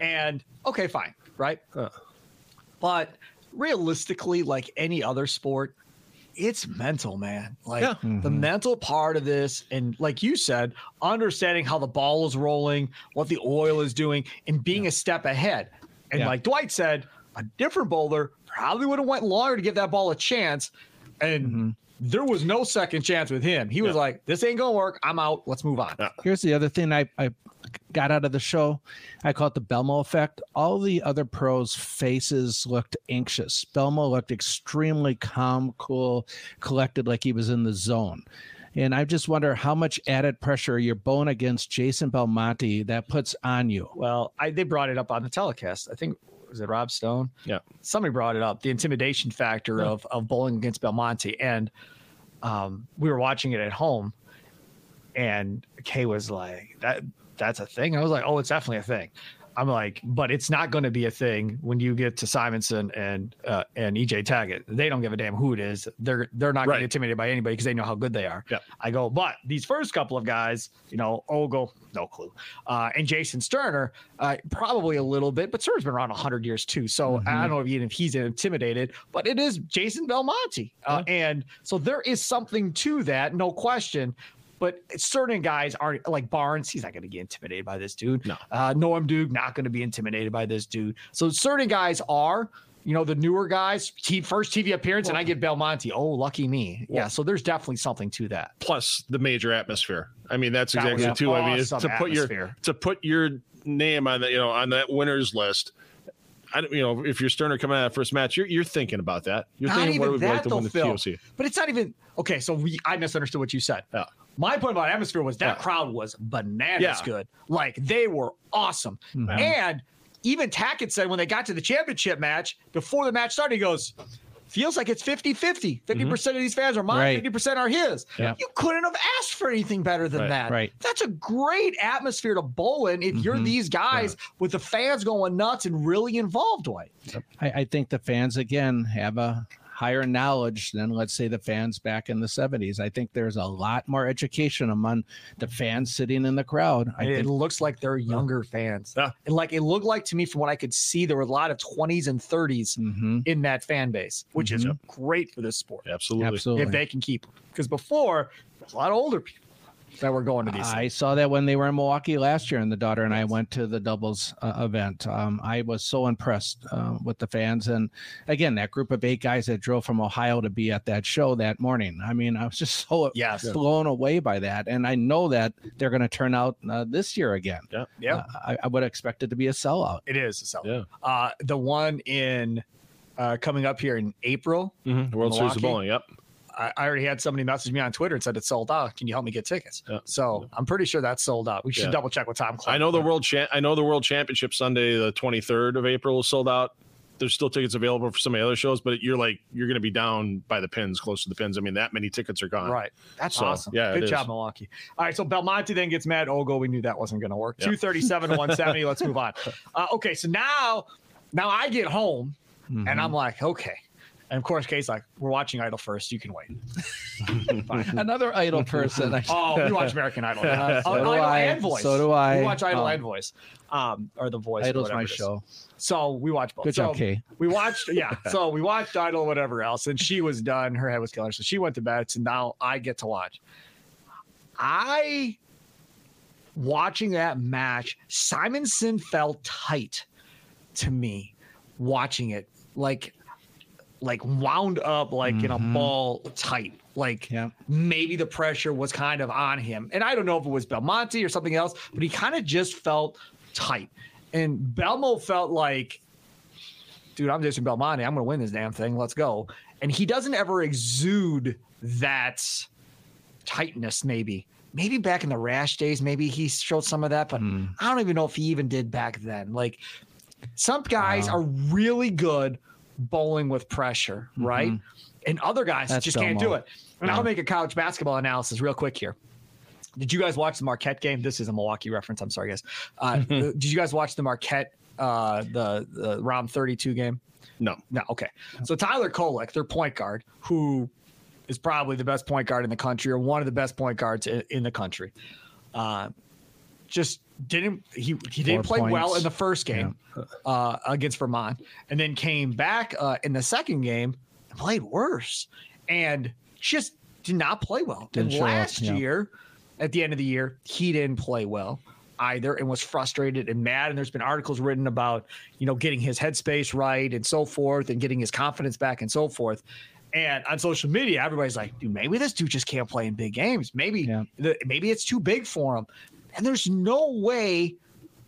And okay, fine, right? Uh. But realistically, like any other sport, it's mental, man. Like Yeah. the mental part of this, and like you said, understanding how the ball is rolling, what the oil is doing, and being a step ahead. And Yeah. like Dwight said, a different bowler probably would have went longer to give that ball a chance. And mm-hmm. there was no second chance with him. He was like, "This ain't gonna work. I'm out. Let's move on." Yeah. Here's the other thing I, I got out of the show. I call it the Belmo effect. All the other pros' faces looked anxious. Belmo looked extremely calm, cool, collected, like he was in the zone. And I just wonder how much added pressure you're bowling against Jason Belmonte that puts on you. Well, I, they brought it up on the telecast. I think was it Rob Stone? Yeah. somebody brought it up. The intimidation factor Yeah. of of bowling against Belmonte, and um, we were watching it at home, and Kay was like, "That that's a thing." I was like, "Oh, it's definitely a thing." I'm like, but it's not going to be a thing when you get to Simonsen and uh, and EJ Tackett. They don't give a damn who it is. They're they're not going Right. intimidated by anybody because they know how good they are. Yeah. I go, but these first couple of guys, you know, Ogle, no clue, uh, and Jason Sterner, uh, probably a little bit, but Sterner's been around hundred years too. So I don't know if, even if he's intimidated, but it is Jason Belmonte, uh, and so there is something to that, no question. But certain guys aren't like Barnes. He's not going to get intimidated by this dude. No. Uh, Norm Duke not going to be intimidated by this dude. So certain guys are. You know the newer guys. T- first TV appearance, and I get Belmonte. Oh, lucky me. yeah. So there's definitely something to that. plus the major atmosphere. I mean, that's That exactly an too. I mean, to put your to put your name on the you know on that winners list. I don't, you know, if you're Sterner coming out of first match, you're you're thinking about that. You're Not thinking, what even would we like that, to win the Phil. TOC? But it's not even okay. So we, I misunderstood what you said. Yeah. My point about atmosphere was that Yeah. crowd was bananas Yeah. good. Like they were awesome. Mm-hmm. And even Tackett said when they got to the championship match, before the match started, he goes, feels like it's mm-hmm. 50 50. 50% of these fans are mine, Right. 50% are his. Yeah. You couldn't have asked for anything better than Right. that. Right. That's a great atmosphere to bowl in if you're mm-hmm. these guys with the fans going nuts and really involved, Dwight. I, I think the fans again have a higher knowledge than let's say the fans back in the 70s. I think there's a lot more education among the fans sitting in the crowd. I it think looks like they're younger fans. Yeah. And like it looked like to me from what I could see, there were a lot of 20s and 30s Mhm. in that fan base, which is Mhm. great for this sport Absolutely. absolutely. if they can keep them. Because before, a lot of older people that were going to these. I things. saw that when they were in Milwaukee last year, and the daughter and I went to the doubles uh, event. Um, I was so impressed uh, with the fans, and again, that group of eight guys that drove from Ohio to be at that show that morning. I mean, I was just so Yes. blown away by that, and I know that they're going to turn out uh, this year again. Yeah. Uh, I, I would expect it to be a sellout. It is a sell. Yeah. Uh, the one in uh, coming up here in April, Mhm. The World Series of Milwaukee? Bowling. Yep. I, I already had somebody message me on Twitter and said it's sold out. Can you help me get tickets? Yeah. So I'm pretty sure that's sold out. We should Yeah. double check with Tom. Clark. I know the world cha- I know the World Championship Sunday, the 23rd of April, is sold out. There's still tickets available for some of the other shows, but you're like you're going to be down by the pins, close to the pins. I mean, that many tickets are gone. Right. That's So, awesome. yeah, Good is. job, Milwaukee. All right. So Belmonte then gets mad. Ogle, we knew that wasn't going to work. Yep. 237 to 170. Let's move on. Uh, okay. So now, now I get home Mhm. and I'm like, okay. And of course, Kate's like, we're watching Idol first. You can wait. another idol person. Oh, we watch American Idol. Uh, so Uh, do Idol I. and Voice. So do I. We watch Idol Um, and Voice, um, or the Voice. Idol's my show. So we watched both. Good so job, Kay. We watched, yeah. So we watched Idol, whatever else, and she was done. Her head was killing her, so she went to bed. So now I get to watch. I watching that match. Simonsen felt tight to me watching it, like like wound up like in a Mhm. ball tight. Like Yeah. maybe the pressure was kind of on him. And I don't know if it was Belmonte or something else, but he kind of just felt tight. And Belmo felt like, dude, I'm Jason Belmonte. I'm going to win this damn thing. Let's go. And he doesn't ever exude that tightness, maybe. Maybe back in the rash days, maybe he showed some of that, but Hmm. I don't even know if he even did back then. Like some guys Wow. are really good bowling with pressure, right? And other guys That's just can't do it. And I'll make a college basketball analysis real quick here. Did you guys watch the Marquette game? This is a Milwaukee reference. I'm sorry, guys. Uh, did you guys watch the Marquette, uh, the, the round 32 game? No. No. Okay. So Tyler Kolek, their point guard, who is probably the best point guard in the country or one of the best point guards in, in the country, uh, just didn't he he didn't play well in the first game uh, against Vermont, and then came back uh, in the second game and played worse, and just did not play well. Didn't and up, last yeah. year, at the end of the year, he didn't play well either and was frustrated and mad and there's been articles written about you know getting his headspace right and so forth and getting his confidence back and so forth and on social media everybody's like dude maybe this dude just can't play in big games maybe Yeah. the, maybe it's too big for him and there's no way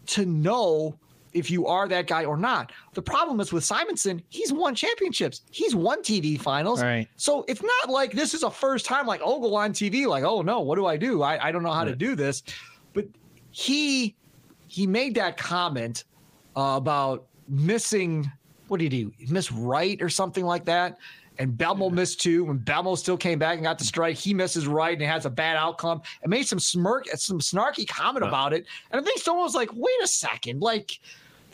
to know if you are that guy or not. The problem is with Simonsen, he's won championships. He's won TV finals. Right. So it's not like this is a first time like, oh, go on TV, like, oh no, what do I do? I, I don't know how to do this. But he he made that comment uh, about missing what did he missed right or something like that. And Belmo missed two. When Belmo still came back and got the strike, he misses right and it has a bad outcome and made some smirk, some snarky comment about it. And I think someone was like, wait a second, like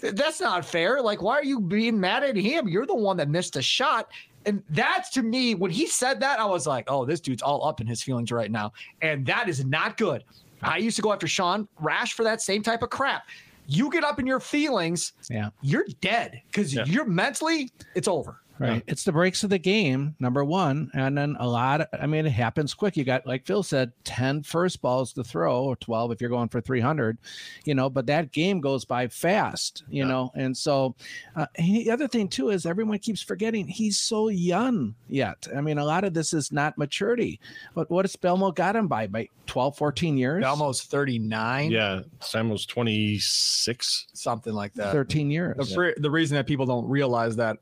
th- that's not fair. Like, why are you being mad at him? You're the one that missed a shot. And that's to me, when he said that, I was like, oh, this dude's all up in his feelings right now. And that is not good. I used to go after Sean Rash for that same type of crap. You get up in your feelings, Yeah. you're dead because Yeah. you're mentally, it's over. Right. It's the breaks of the game, number one. And then a lot, of, I mean, it happens quick. You got, like Phil said, 10 first balls to throw, or 12 if you're going for 300, you know, but that game goes by fast, you know. And so uh, and the other thing, too, is everyone keeps forgetting he's so young yet. I mean, a lot of this is not maturity. But what has Belmo got him by? By 12, 14 years? Almost 39, Yeah. Sam was 26. something like that. 13 years. The, fr- the reason that people don't realize that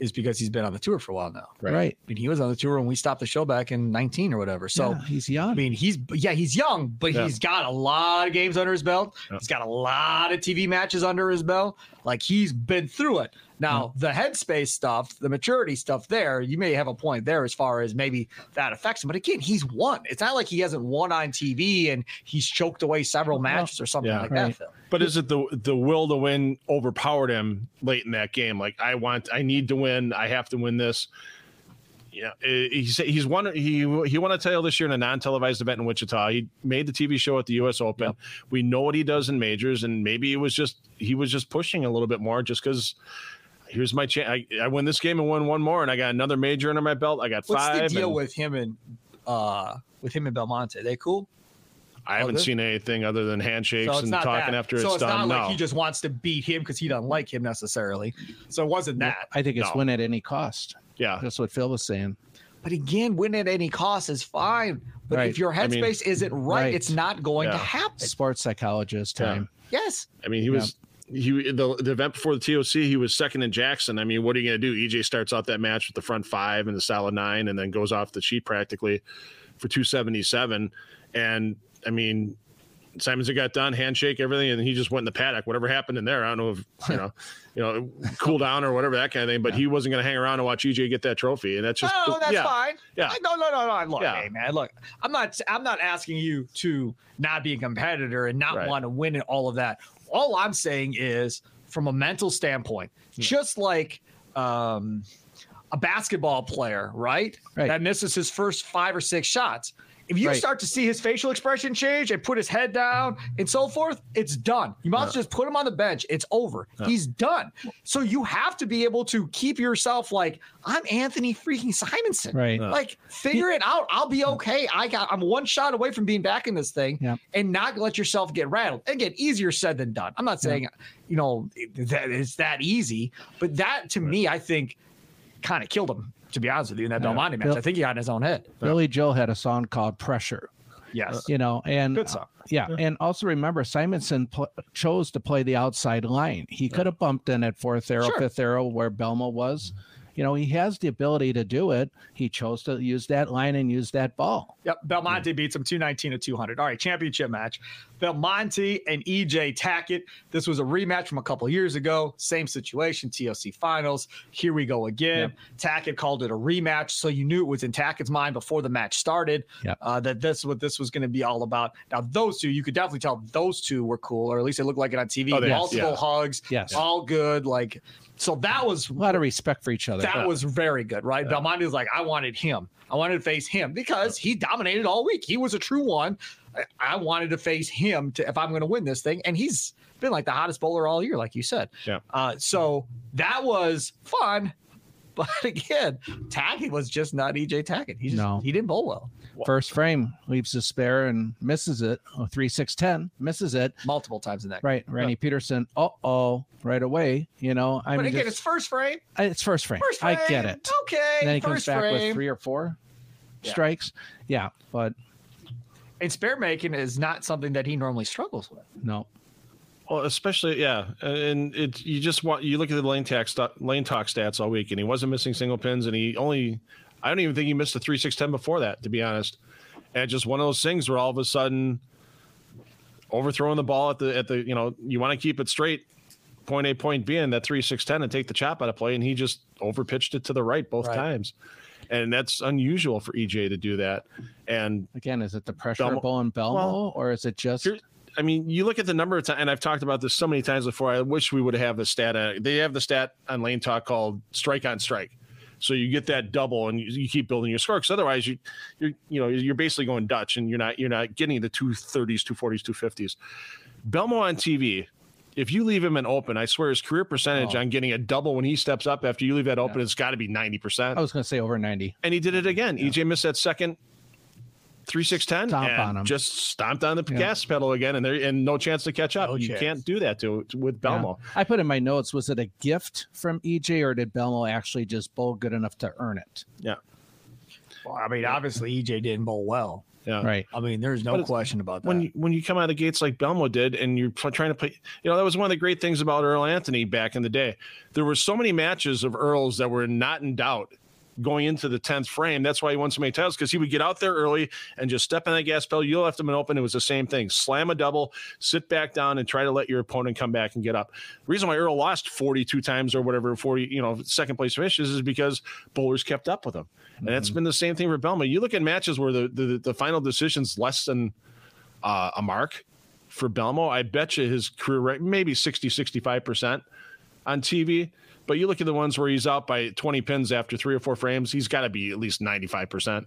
is because he's been on the tour for a while now. Right. I mean, he was on the tour when we stopped the show back in 19 or whatever. So, Yeah, he's young. I mean, he's yeah, he's young, but Yeah. he's got a lot of games under his belt. Yeah. He's got a lot of TV matches under his belt. Like he's been through it. Now, the headspace stuff, the maturity stuff there, you may have a point there as far as maybe that affects him. But again, he's won. It's not like he hasn't won on TV and he's choked away several matches or something Yeah. like Right. that. Phil. But is it the the will to win overpowered him late in that game? Like I want, I need to win. I have to win this. Yeah, eh, he's he's won he he won a title this year in a non-televised event in Wichita. He made the TV show at the U.S. Open. Yep. We know what he does in majors, and maybe it was just he was just pushing a little bit more, just because. Here's my chance. I, I win this game and win one more, and I got another major under my belt. I got What's five. What's the deal and, with him and uh with him and Belmonte? They cool? I haven't seen anything other than handshakes so and talking that. after so it's, it's done. not no. like he just wants to beat him because he doesn't like him necessarily. So it wasn't that. I think it's no. win at any cost. Yeah, that's what Phil was saying. But again, win at any cost is fine. But right. if your headspace I mean, isn't right, right, it's not going yeah. to happen. Sports psychologist time. Yeah. Yes. I mean, he was yeah. He the, the event before the TOC, he was second in Jackson. I mean, what are you going to do? EJ starts out that match with the front five and the solid nine, and then goes off the sheet practically for 277. And I mean, Simonsen got done, handshake, everything, and he just went in the paddock. Whatever happened in there, I don't know if you know, you know, cool down or whatever that kind of thing. But yeah. he wasn't going to hang around and watch EJ get that trophy, and that's just oh, that's yeah. fine. Yeah, no, no, no, no. Look, yeah. hey, man, look, I'm not, I'm not asking you to not be a competitor and not right. want to win and all of that. All I'm saying is, from a mental standpoint, yeah. just like um, a basketball player, right? right, that misses his first five or six shots if you right. start to see his facial expression change and put his head down and so forth, it's done. You must yeah. just put him on the bench. It's over. Yeah. He's done. So you have to be able to keep yourself like, I'm Anthony freaking Simonsen. Right. Yeah. Like, figure it out. I'll be okay. I got I'm one shot away from being back in this thing and not let yourself get rattled. Again, easier said than done. I'm not saying, you know, that it's that easy, but that to right. me, I think kind of killed him to be honest with you, in that yeah. Belmonte match. Bill, I think he got in his own head. Billy Joel had a song called Pressure. Yes. You know, and good song. Uh, yeah. yeah. And also remember, Simonsen pl- chose to play the outside line. He could have bumped in at fourth arrow, sure. fifth arrow, where Belmo was. You know, he has the ability to do it. He chose to use that line and use that ball. Yep. Belmonte yeah. beats him 219 to 200. All right. Championship match. Belmonte and EJ Tackett. This was a rematch from a couple years ago. Same situation, TOC finals. Here we go again. Yep. Tackett called it a rematch. So you knew it was in Tackett's mind before the match started yep. uh, that this is what this was going to be all about. Now, those two, you could definitely tell those two were cool, or at least it looked like it on TV. Oh, Multiple yeah. hugs. Yes. All good. Like, so that was a lot of respect for each other. That yeah. was very good, right? Yeah. Belmonte was like, I wanted him. I wanted to face him because he dominated all week. He was a true one. I wanted to face him to if I'm going to win this thing, and he's been like the hottest bowler all year, like you said. Yeah. Uh, so that was fun, but again, Tackett was just not EJ Tackett. He just no. he didn't bowl well. First frame leaves a spare and misses it. Oh, three six ten misses it multiple times in that. Right, Randy yeah. Pedersen. Uh oh, right away. You know, I but again, just, it's first frame. It's first frame. First frame. I get it. Okay. And then he comes back frame. with three or four yeah. strikes. Yeah, but and spare making is not something that he normally struggles with. No. Well, especially yeah, and it you just want you look at the lane talk lane talk stats all week, and he wasn't missing single pins, and he only I don't even think he missed a three six ten before that, to be honest. And just one of those things where all of a sudden overthrowing the ball at the at the you know you want to keep it straight, point A point B, in that three six ten and take the chop out of play, and he just overpitched it to the right both right. times and that's unusual for EJ to do that. And again, is it the pressure Belmo, ball in Belmo, well, or is it just? I mean, you look at the number of times, and I've talked about this so many times before. I wish we would have the stat. Uh, they have the stat on Lane Talk called strike on strike. So you get that double, and you, you keep building your score. Because otherwise, you you you know you're basically going Dutch, and you're not you're not getting the two thirties, two forties, two fifties. Belmo on TV if you leave him an open, I swear his career percentage oh. on getting a double when he steps up after you leave that open, yeah. it's got to be 90%. I was going to say over 90. And he did it again. Yeah. EJ missed that second three six ten Stomp on him. just stomped on the yeah. gas pedal again and there and no chance to catch up. No you chance. can't do that to, to with Belmo. Yeah. I put in my notes, was it a gift from EJ or did Belmo actually just bowl good enough to earn it? Yeah. Well, I mean, obviously EJ didn't bowl well. Yeah. Right. I mean, there's no question about that. When you, when you come out of the gates like Belmo did, and you're trying to play, you know, that was one of the great things about Earl Anthony back in the day. There were so many matches of Earl's that were not in doubt going into the 10th frame. That's why he won so many titles because he would get out there early and just step in that gas pedal. You left him an open. It was the same thing. Slam a double, sit back down, and try to let your opponent come back and get up. The reason why Earl lost 42 times or whatever, 40, you know, second place finishes is because bowlers kept up with him. And mm-hmm. been the same thing for Belmo. You look at matches where the, the, the final decision's less than uh, a mark for Belmo. I bet you his career rate, maybe 60, 65%. on TV. But you look at the ones where he's out by 20 pins after three or four frames, he's got to be at least 95%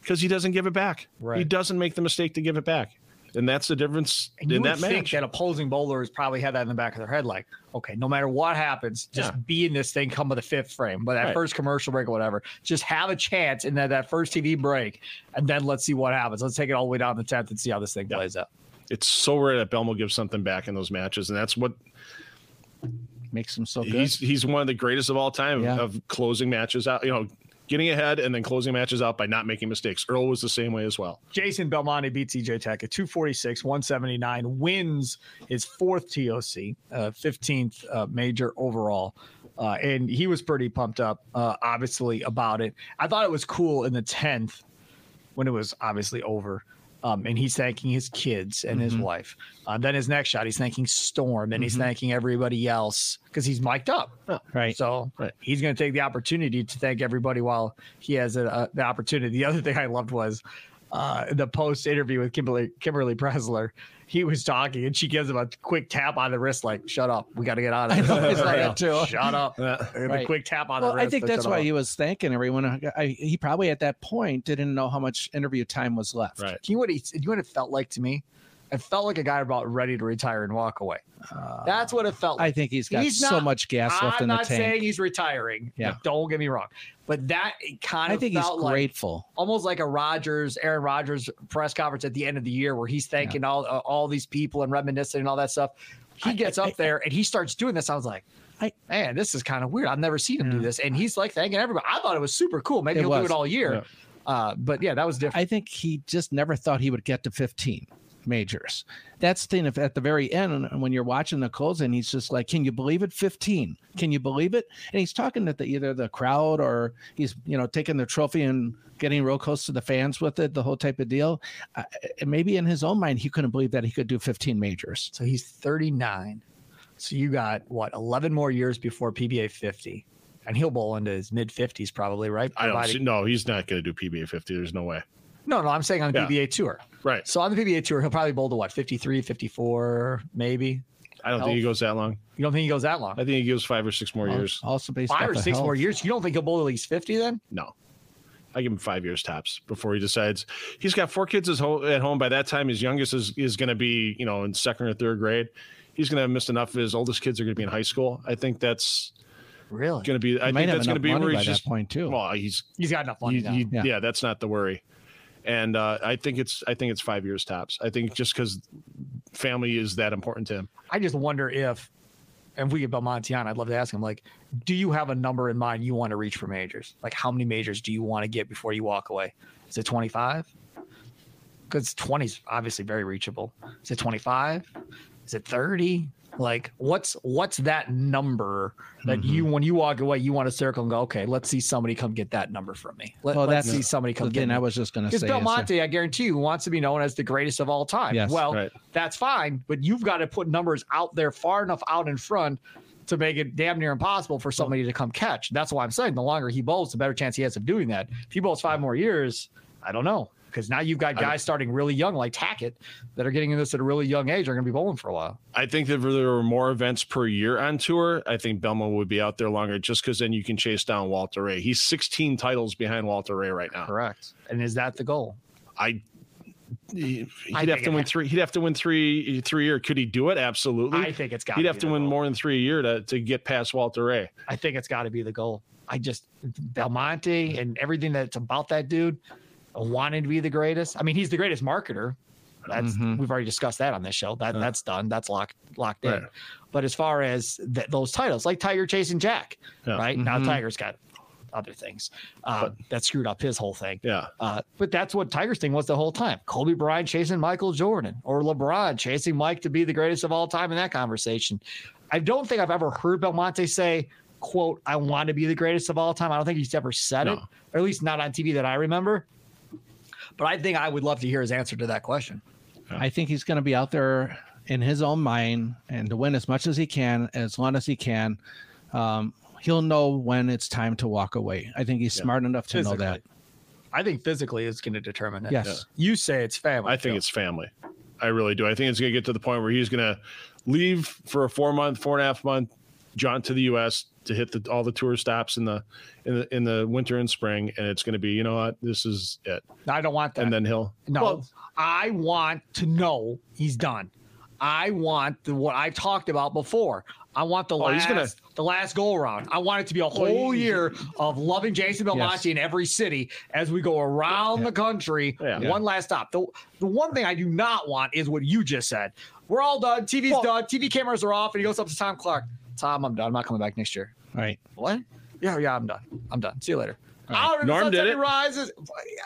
because he doesn't give it back. Right. He doesn't make the mistake to give it back. And that's the difference And you in would that think match. that opposing bowlers probably had that in the back of their head, like, okay, no matter what happens, just Yeah. be in this thing, come with the fifth frame, but that Right. first commercial break or whatever, just have a chance in that, that first TV break, and then let's see what happens. Let's take it all the way down to the tenth and see how this thing plays out. it's so rare that Belmo gives something back in those matches. And that's what Makes him so good. he's he's one of the greatest of all time Yeah. of closing matches out, you know, getting ahead and then closing matches out by not making mistakes. Earl was the same way as well. Jason Belmonte beats EJ Tackett 246, 179, wins his fourth TOC, uh, 15th uh, major overall. Uh, and he was pretty pumped up, uh, obviously, about it. I thought it was cool in the 10th when it was obviously over. Um, and he's thanking his kids and his wife. Uh, then his next shot, he's thanking Storm and he's thanking everybody else because he's mic'd up. right. So Right. he's going to take the opportunity to thank everybody while he has a, a, the opportunity. The other thing I loved was uh, the post interview with Kimberly Kimberly Pressler. He was talking and she gives him a quick tap on the wrist, like "Shut up, we got to get out of I this." know, I saw that too. Shut up. Yeah. Right. The quick tap on well, the wrist. I think that's why up. he was thanking everyone. I, he probably at that point didn't know how much interview time was left. Right. You know what he? You know what it felt like to me? It felt like a guy about ready to retire and walk away. That's what it felt like. I think he's got He's so not- much gas left I'm in the not saying he's retiring. Yeah. Don't get me wrong. But that kind of I think he's felt like grateful. almost like a Rodgers, Aaron Rodgers press conference at the end of the year where he's thanking all uh, all these people and reminiscing and all that stuff. He gets up there and he starts doing this. I was like, I- man, this is kind of weird. I've never seen him do this. And he's like thanking everybody. I thought it was super cool. Maybe It he'll do it all year. Yeah. Uh, but yeah, that was different. I think he just never thought he would get to 15 majors. That's the thing. If at the very end, when you're watching the closing, he's just like, "Can you believe it? 15? Can you believe it?" And he's talking to the, either the crowd or he's you know taking the trophy and getting real close to the fans with it, the whole type of deal. Uh, and maybe in his own mind, he couldn't believe that he could do 15 majors. so he's 39. So you got what 11 more years before PBA 50, and he'll bowl into his mid 50s probably, right? I don't see, no, he's not going to do PBA 50. There's no way. No, no, I'm saying on Yeah. PBA tour. Right. So on the PBA tour, he'll probably bowl to what 53, 54, maybe. I don't think he goes that long. You don't think he goes that long? I think he goes five or six more years. Also based Five or of six more years? You don't think he'll bowl at least 50 then? No. I give him five years tops before he decides. He's got four kids at home. By that time, his youngest is, is going to be, you know, in second or third grade. He's going to have missed enough. His oldest kids are going to be in high school. I think that's Really? going to be. I He might think have that's going to be where money he's just that point too. Well, he's He's got enough money you- now. you- Yeah. yeah. that's not the worry. And uh, I think it's I think it's five years tops. I think just because family is that important to him. I just wonder if, and we get Belmonte on, I'd love to ask him, like, do you have a number in mind you want to reach for majors? Like, how many majors do you want to get before you walk away? Is it 25? Because 20 is obviously very reachable. Is it 25? Is it 30? Like, what's what's that number that Mm-hmm. you, when you walk away, you want to circle and go, okay, let's see somebody come get that number from me. Let, Well, let's see somebody come the get thing me. I was just going to say. Belmonte, I guarantee you, wants to be known as the greatest of all time. Yes. well, Right. that's fine, but you've got to put numbers out there far enough out in front to make it damn near impossible for somebody to come catch. That's why I'm saying the longer he bowls, the better chance he has of doing that. If he bowls five more years, I don't know. Because now you've got guys starting really young, like Tackett, that are getting in this at a really young age, are going to be bowling for a while. I think that if there were more events per year on tour, I think Belmo would be out there longer just because then you can chase down Walter Ray. He's 16 titles behind Walter Ray right now. Correct. And is that the goal? I he- he'd I have to win three. He'd have to win three three year. Could he do it? Absolutely. I think it's got. he'd have to win more than three a year to, to get past Walter Ray. I think it's got to be the goal. I just Belmonte and everything that's about that dude wanting to be the greatest. I mean, he's the greatest marketer. That's Mhm. we've already discussed that on this show. That that's done. That's locked locked in. Right. But as far as th- those titles, like Tiger chasing Jack, Yeah. right now Mhm. Tiger's got other things uh, that screwed up his whole thing. Yeah. Uh, but that's what Tiger's thing was the whole time. Kobe Bryant chasing Michael Jordan or LeBron chasing Mike to be the greatest of all time in that conversation. I don't think I've ever heard Belmonte say, quote, I want to be the greatest of all time. I don't think he's ever said it, or at least not on TV that I remember. But I think I would love to hear his answer to that question. I think he's going to be out there in his own mind and to win as much as he can, as long as he can. Um, he'll know when it's time to walk away. I think he's smart enough to know that. I think physically is going to determine it. Yes. You say it's family. I think it's family. I really do. I think it's going to get to the point where he's going to leave for a four month, four and a half month jaunt to the U.S. to hit the, all the tour stops in the in the in the winter and spring, and it's going to be you know what this is it. I don't want that. And then he'll no, well, I want to know he's done. I want the what I've talked about before. I want the Oh, last he's gonna- the last go around. I want it to be a whole year of loving Jason Belmonte Yes. in every city as we go around the country. Yeah. One last stop. The the one thing I do not want is what you just said. We're all done. TV's Well- done. TV cameras are off, and he goes up to Tom Clark. Tom, I'm done. I'm not coming back next year. Right. What? Yeah, yeah, I'm done. I'm done. See you later. All right. Out of the Norm did it. rises.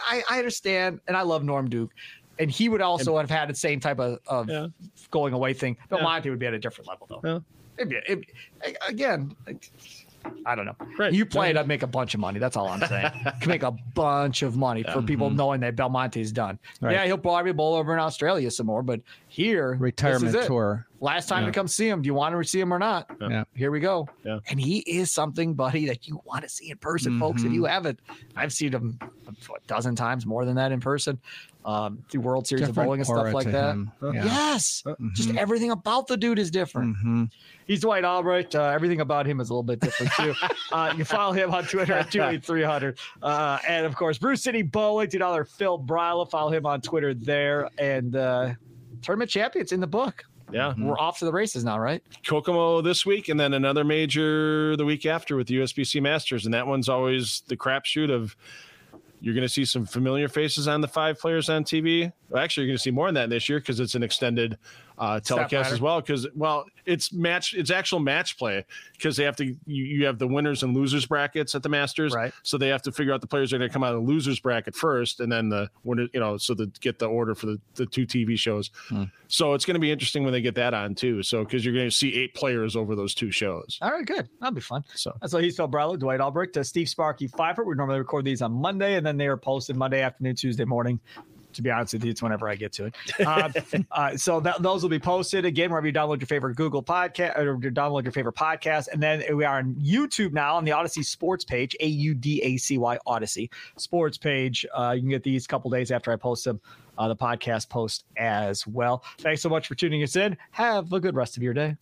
I, I understand, and I love Norm Duke, and he would also have had the same type of, of Yeah. going away thing. But Yeah. Monty would be at a different level, though. Yeah. It'd be, it'd, again, I don't know. Right. You play it, I'd make a bunch of money. That's all I'm saying. Can make a bunch of money for people mm-hmm. knowing that Belmonte's done. Right. Yeah, he'll probably bowl over in Australia some more, but here, this is Retirement it. tour. Last time Yeah. to come see him. Do you want to see him or not? Yeah. Here we go. Yeah. And he is something, buddy, that you want to see in person, folks. If Mm-hmm. you haven't, I've seen him a dozen times more than that in person. Um, through World Series of bowling and stuff like that. him. Yeah. Yes. Just Mhm. everything about the dude is different. Mhm. He's Dwight Albrecht. Uh, everything about him is a little bit different too. uh, you follow him on Twitter at 28300. Uh, and of course, Brew City Bowling, $2 Phil Brylow. Follow him on Twitter there. And uh, tournament champions in the book. Yeah. Mm-hmm. We're off to the races now, right? Kokomo this week, and then another major the week after with the USBC Masters, and that one's always the crapshoot of. You're going to see some familiar faces on the five players on TV. Well, actually, you're going to see more than that this year because it's an extended uh, telecast as well. Because well, it's match, it's actual match play because they have to. You, you have the winners and losers brackets at the Masters, Right. So they have to figure out the players are going to come out of the losers bracket first, and then the winner, you know, so to get the order for the, the two TV shows. So it's going to be interesting when they get that on too. So because you're going to see eight players over those two shows. All right, good. That'll be fun. So that's So he's Phil Brylow, Dwight Albrecht, Steve Sparky Fifer. We normally record these on Monday, and then they are posted Monday afternoon, Tuesday morning. To be honest with you, it's whenever I get to it. Uh, uh, so that, those will be posted again wherever you download your favorite Google podcast or you download your favorite podcast. And then we are on YouTube now on the Audacy Sports page, A U D A C Y Audacy Sports page. Uh, you can get these a couple days after I post them. Uh, the podcast post as well. Thanks so much for tuning us in. Have a good rest of your day.